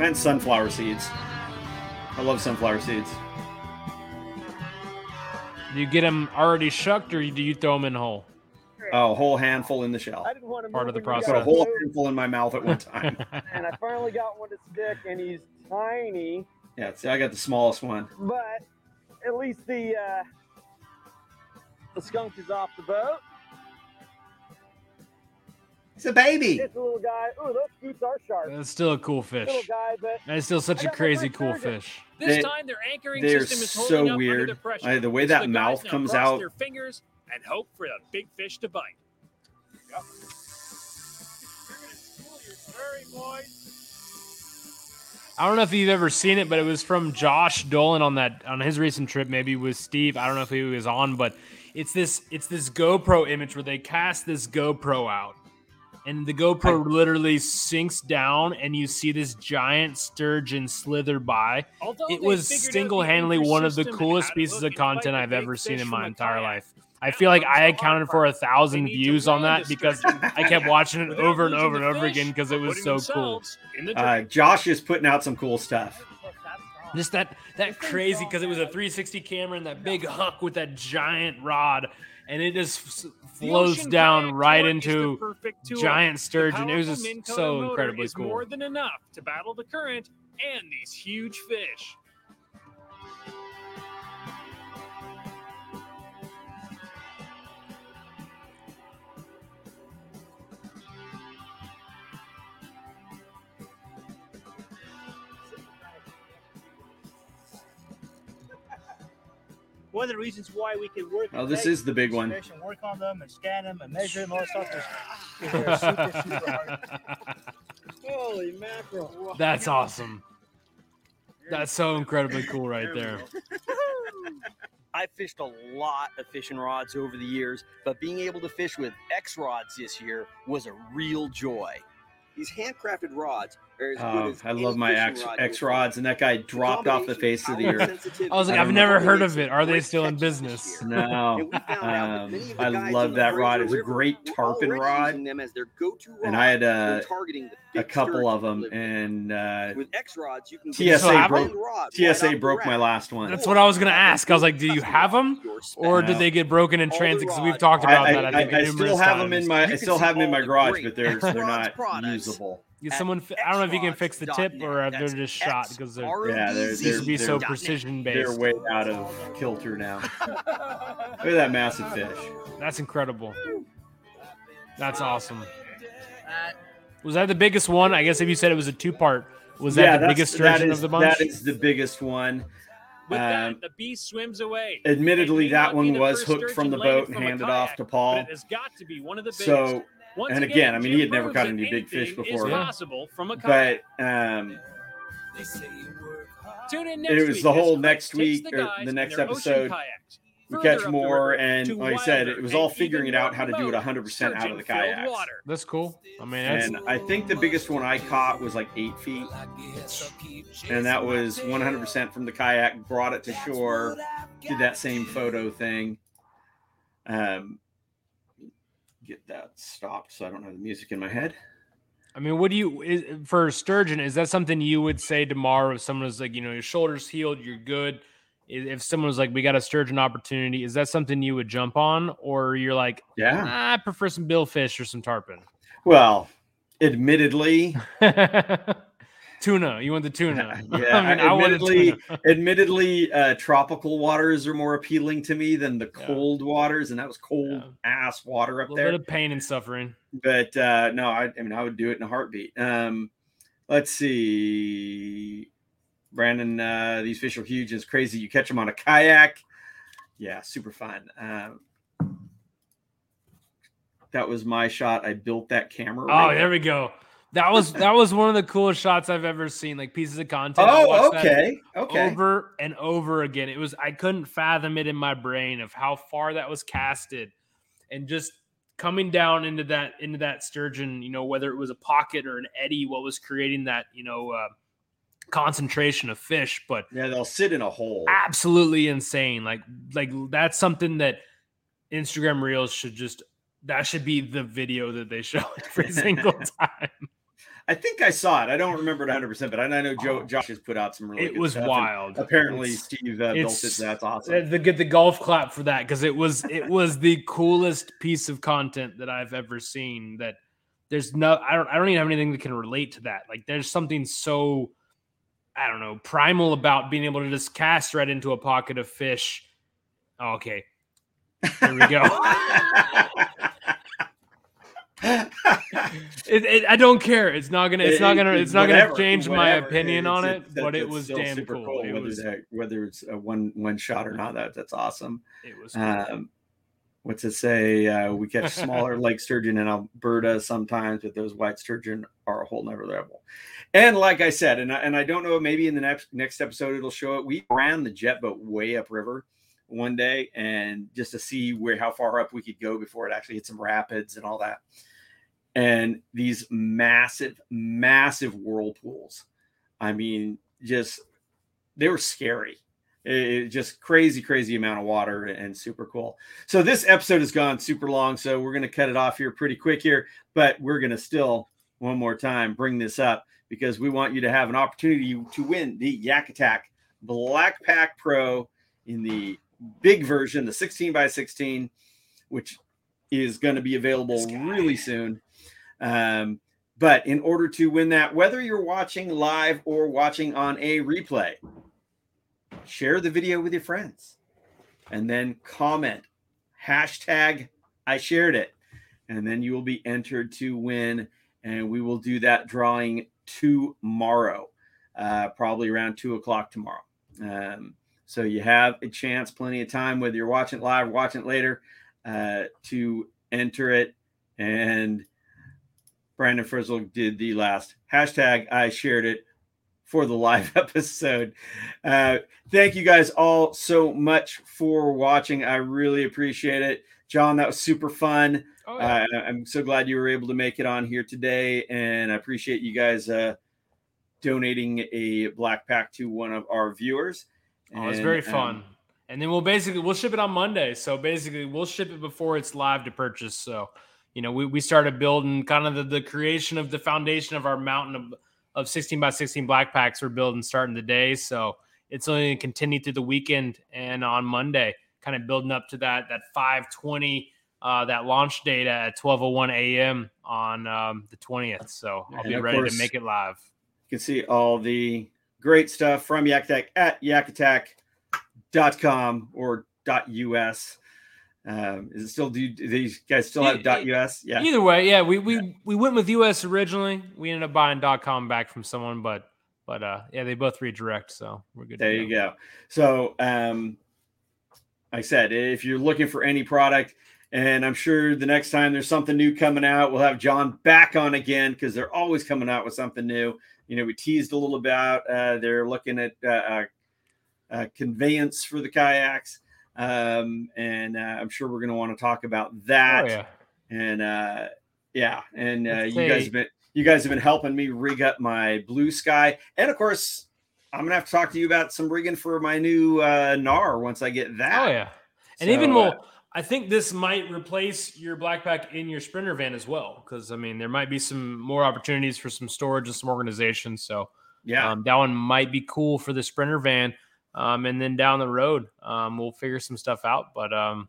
and sunflower seeds. I love sunflower seeds. Do you get them already shucked, or do you throw them in whole? Oh, a whole handful in the shell. I didn't want to Part of the process. when Put a whole handful in my mouth at one time. and I finally got one to stick, and he's tiny, yeah, see, I got the smallest one. but at least the uh, the skunk is off the boat. It's a baby. It's a little guy. Ooh, those scutes are sharp. That's still a cool fish. Little guy, but That's still such a crazy cool fish. This They- time, their anchoring they're system is so holding up weird. under the pressure. I- the way So that the mouth guys now comes out- their fingers and hope for a big fish to bite. Yep. I don't know if you've ever seen it, but it was from Josh Dolan on that on his recent trip, maybe with Steve. I don't know if he was on, but it's this it's this GoPro image where they cast this GoPro out, and the GoPro literally sinks down, and you see this giant sturgeon slither by. It was figured single-handedly one of the coolest pieces of content I've ever seen in my a entire kayak. life. I feel like I the hard accounted for a thousand They need to views on that because I kept watching it over and over and over again because it was so cool. themselves in the Uh. Josh is putting out some cool stuff. Just that that crazy because it was a 360 camera and that big hook with that giant rod, and it just flows down right Tour is the into giant sturgeon. It was just so incredibly cool. more than enough to battle the current and these huge fish. One of the reasons why we can work. Oh, this is the big one. And work on them and scan them and measure them all that stuff. is- is they're super, super hard. holy mackerel! That's awesome. That's so incredibly cool right there. I fished a lot of fishing rods over the years, but being able to fish with X rods this year was a real joy. These handcrafted rods are as good Oh, as I love my X, rod X rods, and that guy dropped off the face of the earth. I was like, I I've never heard of it. Are they still in business? No, um, I love that rod. It's a great tarpon rod, them as their go-to and I had when uh, targeting a the big couple of them, liver. and uh, with X rods you can TSA have broke them? right TSA broke my last one. That's what I was gonna ask. I was like, do you have them, or did they get broken in transit? Because we've talked about I, that. I I, I still have them in my. I still have them in my garage, but they're they're not usable. Did someone? fi- I don't know if you can fix the tip xrods.net. or if they're just shot because they're Yeah, they're- it used to be they're- so they're- precision They're way out of kilter now. Look at that massive fish. That's incredible. That's awesome. Was that the biggest one? I guess if you said it was a two part, was that yeah, the biggest that sturgeon is- of the bunch? That is the biggest one. With Um, that, the beast swims away. Admittedly, that one was hooked from the boat and handed kayak, off to Paul. it has got to be one of the biggest. So, Once and again, I mean, he had never caught any big fish before. Is possible from a But um, Tune in next it was week the whole next week the or the next episode. we catch more, and to like I said, it was all figuring it out how to do it 100 percent out of the sturgeon-filled kayaks. water. That's cool. I mean, that's, And I think the biggest one I caught was like eight feet, and that was 100 percent from the kayak. Brought it to shore, did that same photo thing. Um, get that stopped so I don't have the music in my head. I mean, what do you is, for sturgeon? Is that something you would say tomorrow if someone was like, you know, your shoulders healed, you're good? If someone was like, we got a sturgeon opportunity, is that something you would jump on, or you're like, Yeah. "Ah, I prefer some billfish or some tarpon? Well, admittedly, tuna. You want the tuna? yeah. I mean, I admittedly, admittedly, uh, tropical waters are more appealing to me than the cold waters, and that was cold ass water A up little there. bit of pain and suffering. but uh, no, I, I mean, I would do it in a heartbeat. Um, let's see, Brandon. Uh, these fish are huge. It's crazy. You catch them on a kayak. Yeah, super fun. Um, that was my shot. I built that camera. Oh, rig. there we go. That was that was one of the coolest shots I've ever seen. Like pieces of content. Oh, okay, okay. Over and over again. It was I couldn't fathom it in my brain of how far that was casted, and just coming down into that into that sturgeon. You know, whether it was a pocket or an eddy, what was creating that you know uh, concentration of fish. But yeah, they'll sit in a hole. Absolutely insane. Like like that's something that Instagram Reels should just that should be the video that they show every single time. I think I saw it. I don't remember it 100, percent but I know Joe Josh has put out some really. It good was stuff, and wild. Apparently, It's- Steve uh, built it. That's awesome. The get the golf clap for that because it was it was the coolest piece of content that I've ever seen. That there's no I don't I don't even have anything that can relate to that. Like there's something so I don't know primal about being able to just cast right into a pocket of fish. Oh, okay, there we go. it, it, I don't care. It's not gonna. It's It- not gonna. it- It's not whatever, gonna change my opinion on it-. But it was damn super cool. It whether was. that- whether it's a one one shot or not. That that's awesome. It was. Um, what's it say? Uh, we catch smaller lake sturgeon in Alberta sometimes, but those white sturgeon are a whole nother level. And like I said, and I, and I don't know, maybe in the next next episode it'll show it. We ran the jet boat way upriver one day, and just to see where how far up we could go before it actually hit some rapids and all that. And these massive, massive whirlpools. I mean, just they were scary. It, just crazy, crazy amount of water and super cool. So this episode has gone super long, so we're gonna cut it off here pretty quick here, but we're gonna still one more time bring this up because we want you to have an opportunity to win the Yak Attack BlackPak Pro in the big version, the 16 by 16, which is going to be available really soon. Um, but in order to win that, whether you're watching live or watching on a replay, share the video with your friends and then comment hashtag I shared it. And then you will be entered to win. And we will do that drawing tomorrow, uh, probably around two o'clock tomorrow. Um, so you have a chance, plenty of time, whether you're watching live, watching it later, uh, to enter it. And Brandon Frizzle did the last hashtag. I shared it for the live episode. Uh, thank you guys all so much for watching. I really appreciate it. John, that was super fun. Oh, yeah. uh, I'm so glad you were able to make it on here today. And I appreciate you guys uh, donating a BlackPak to one of our viewers. Oh, it's And, very um, fun. and then we'll basically we'll ship it on Monday. So basically we'll ship it before it's live to purchase. So, you know, we, we started building kind of the, the creation of the foundation of our mountain of, of 16 by 16 BlackPaks we're building starting today. So it's only gonna continue through the weekend and on Monday, kind of building up to that that 520 uh, that launch date at 12:01 a.m. on um, the 20th. So I'll And be ready course- to make it live. You can see all the great stuff from Yak Attack at yakattack.com or .us. Um, is it still do do these guys still have Yeah, .us? Yeah. Either way, yeah, we we we went with US originally. We ended up buying dot .com back from someone, but but uh yeah, they both redirect, so we're good. There you go. So, um, like I said, if you're looking for any product, and I'm sure the next time there's something new coming out, we'll have John back on again because they're always coming out with something new. You know, we teased a little about uh, they're looking at uh, uh, uh, conveyance for the kayaks. Um, and uh, I'm sure we're going to want to talk about that. Oh, yeah. And uh, yeah, and uh, you guys have been you guys have been helping me rig up my blue sky, and of course, I'm gonna have to talk to you about some rigging for my new uh, NAR once I get that. Oh yeah, and So, even uh, more. I think this might replace your black pack in your sprinter van as well, because I mean there might be some more opportunities for some storage and some organization. So yeah, um, that one might be cool for the sprinter van. Um, and then down the road, um, we'll figure some stuff out. But um,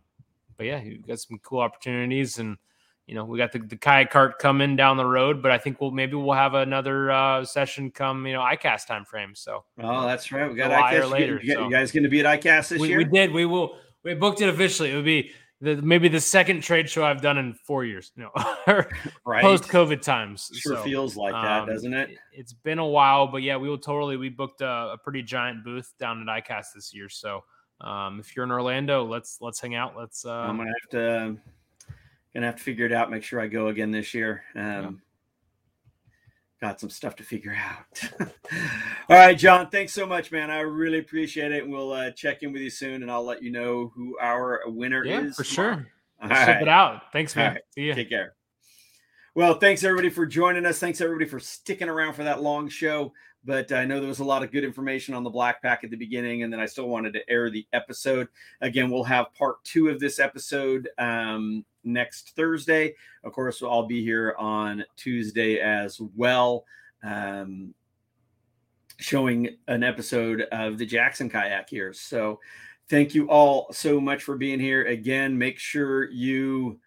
but yeah, you got some cool opportunities, and you know we got the, the kayak cart coming down the road. But I think we'll maybe we'll have another uh, session come you know ICAST time frame. So Oh, that's right. We got ICAST. You- later, You, so. you guys going to be at ICAST this we, year? we did. We will. We booked it officially. It would be the, maybe the second trade show I've done in four years. No, Right. post COVID times. Sure So, feels like that, um, doesn't it? It's been a while, but yeah, we will totally. We booked a, a pretty giant booth down at ICAST this year. So um, if you're in Orlando, let's let's hang out. Let's. Uh, I'm gonna have to gonna have to figure it out. Make sure I go again this year. Um, Got some stuff to figure out. All right, John. Thanks so much, man. I really appreciate it. And we'll uh, check in with you soon, and I'll let you know who our winner yeah, is for tomorrow. sure. All ship right. it out. Thanks, man. right. See ya. Take care. Well, thanks everybody for joining us. Thanks everybody for sticking around for that long show. But I know there was a lot of good information on the BlackPak at the beginning, and then I still wanted to air the episode. Again, we'll have part two of this episode um, next Thursday. Of course, I'll be here on Tuesday as well, um, showing an episode of the Jackson Kayak here. So, thank you all so much for being here. Again, make sure you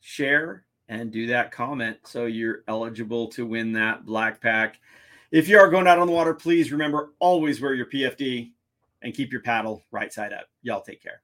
share and do that comment so you're eligible to win that BlackPak. If you are going out on the water, please remember always wear your PFD and keep your paddle right side up. Y'all take care.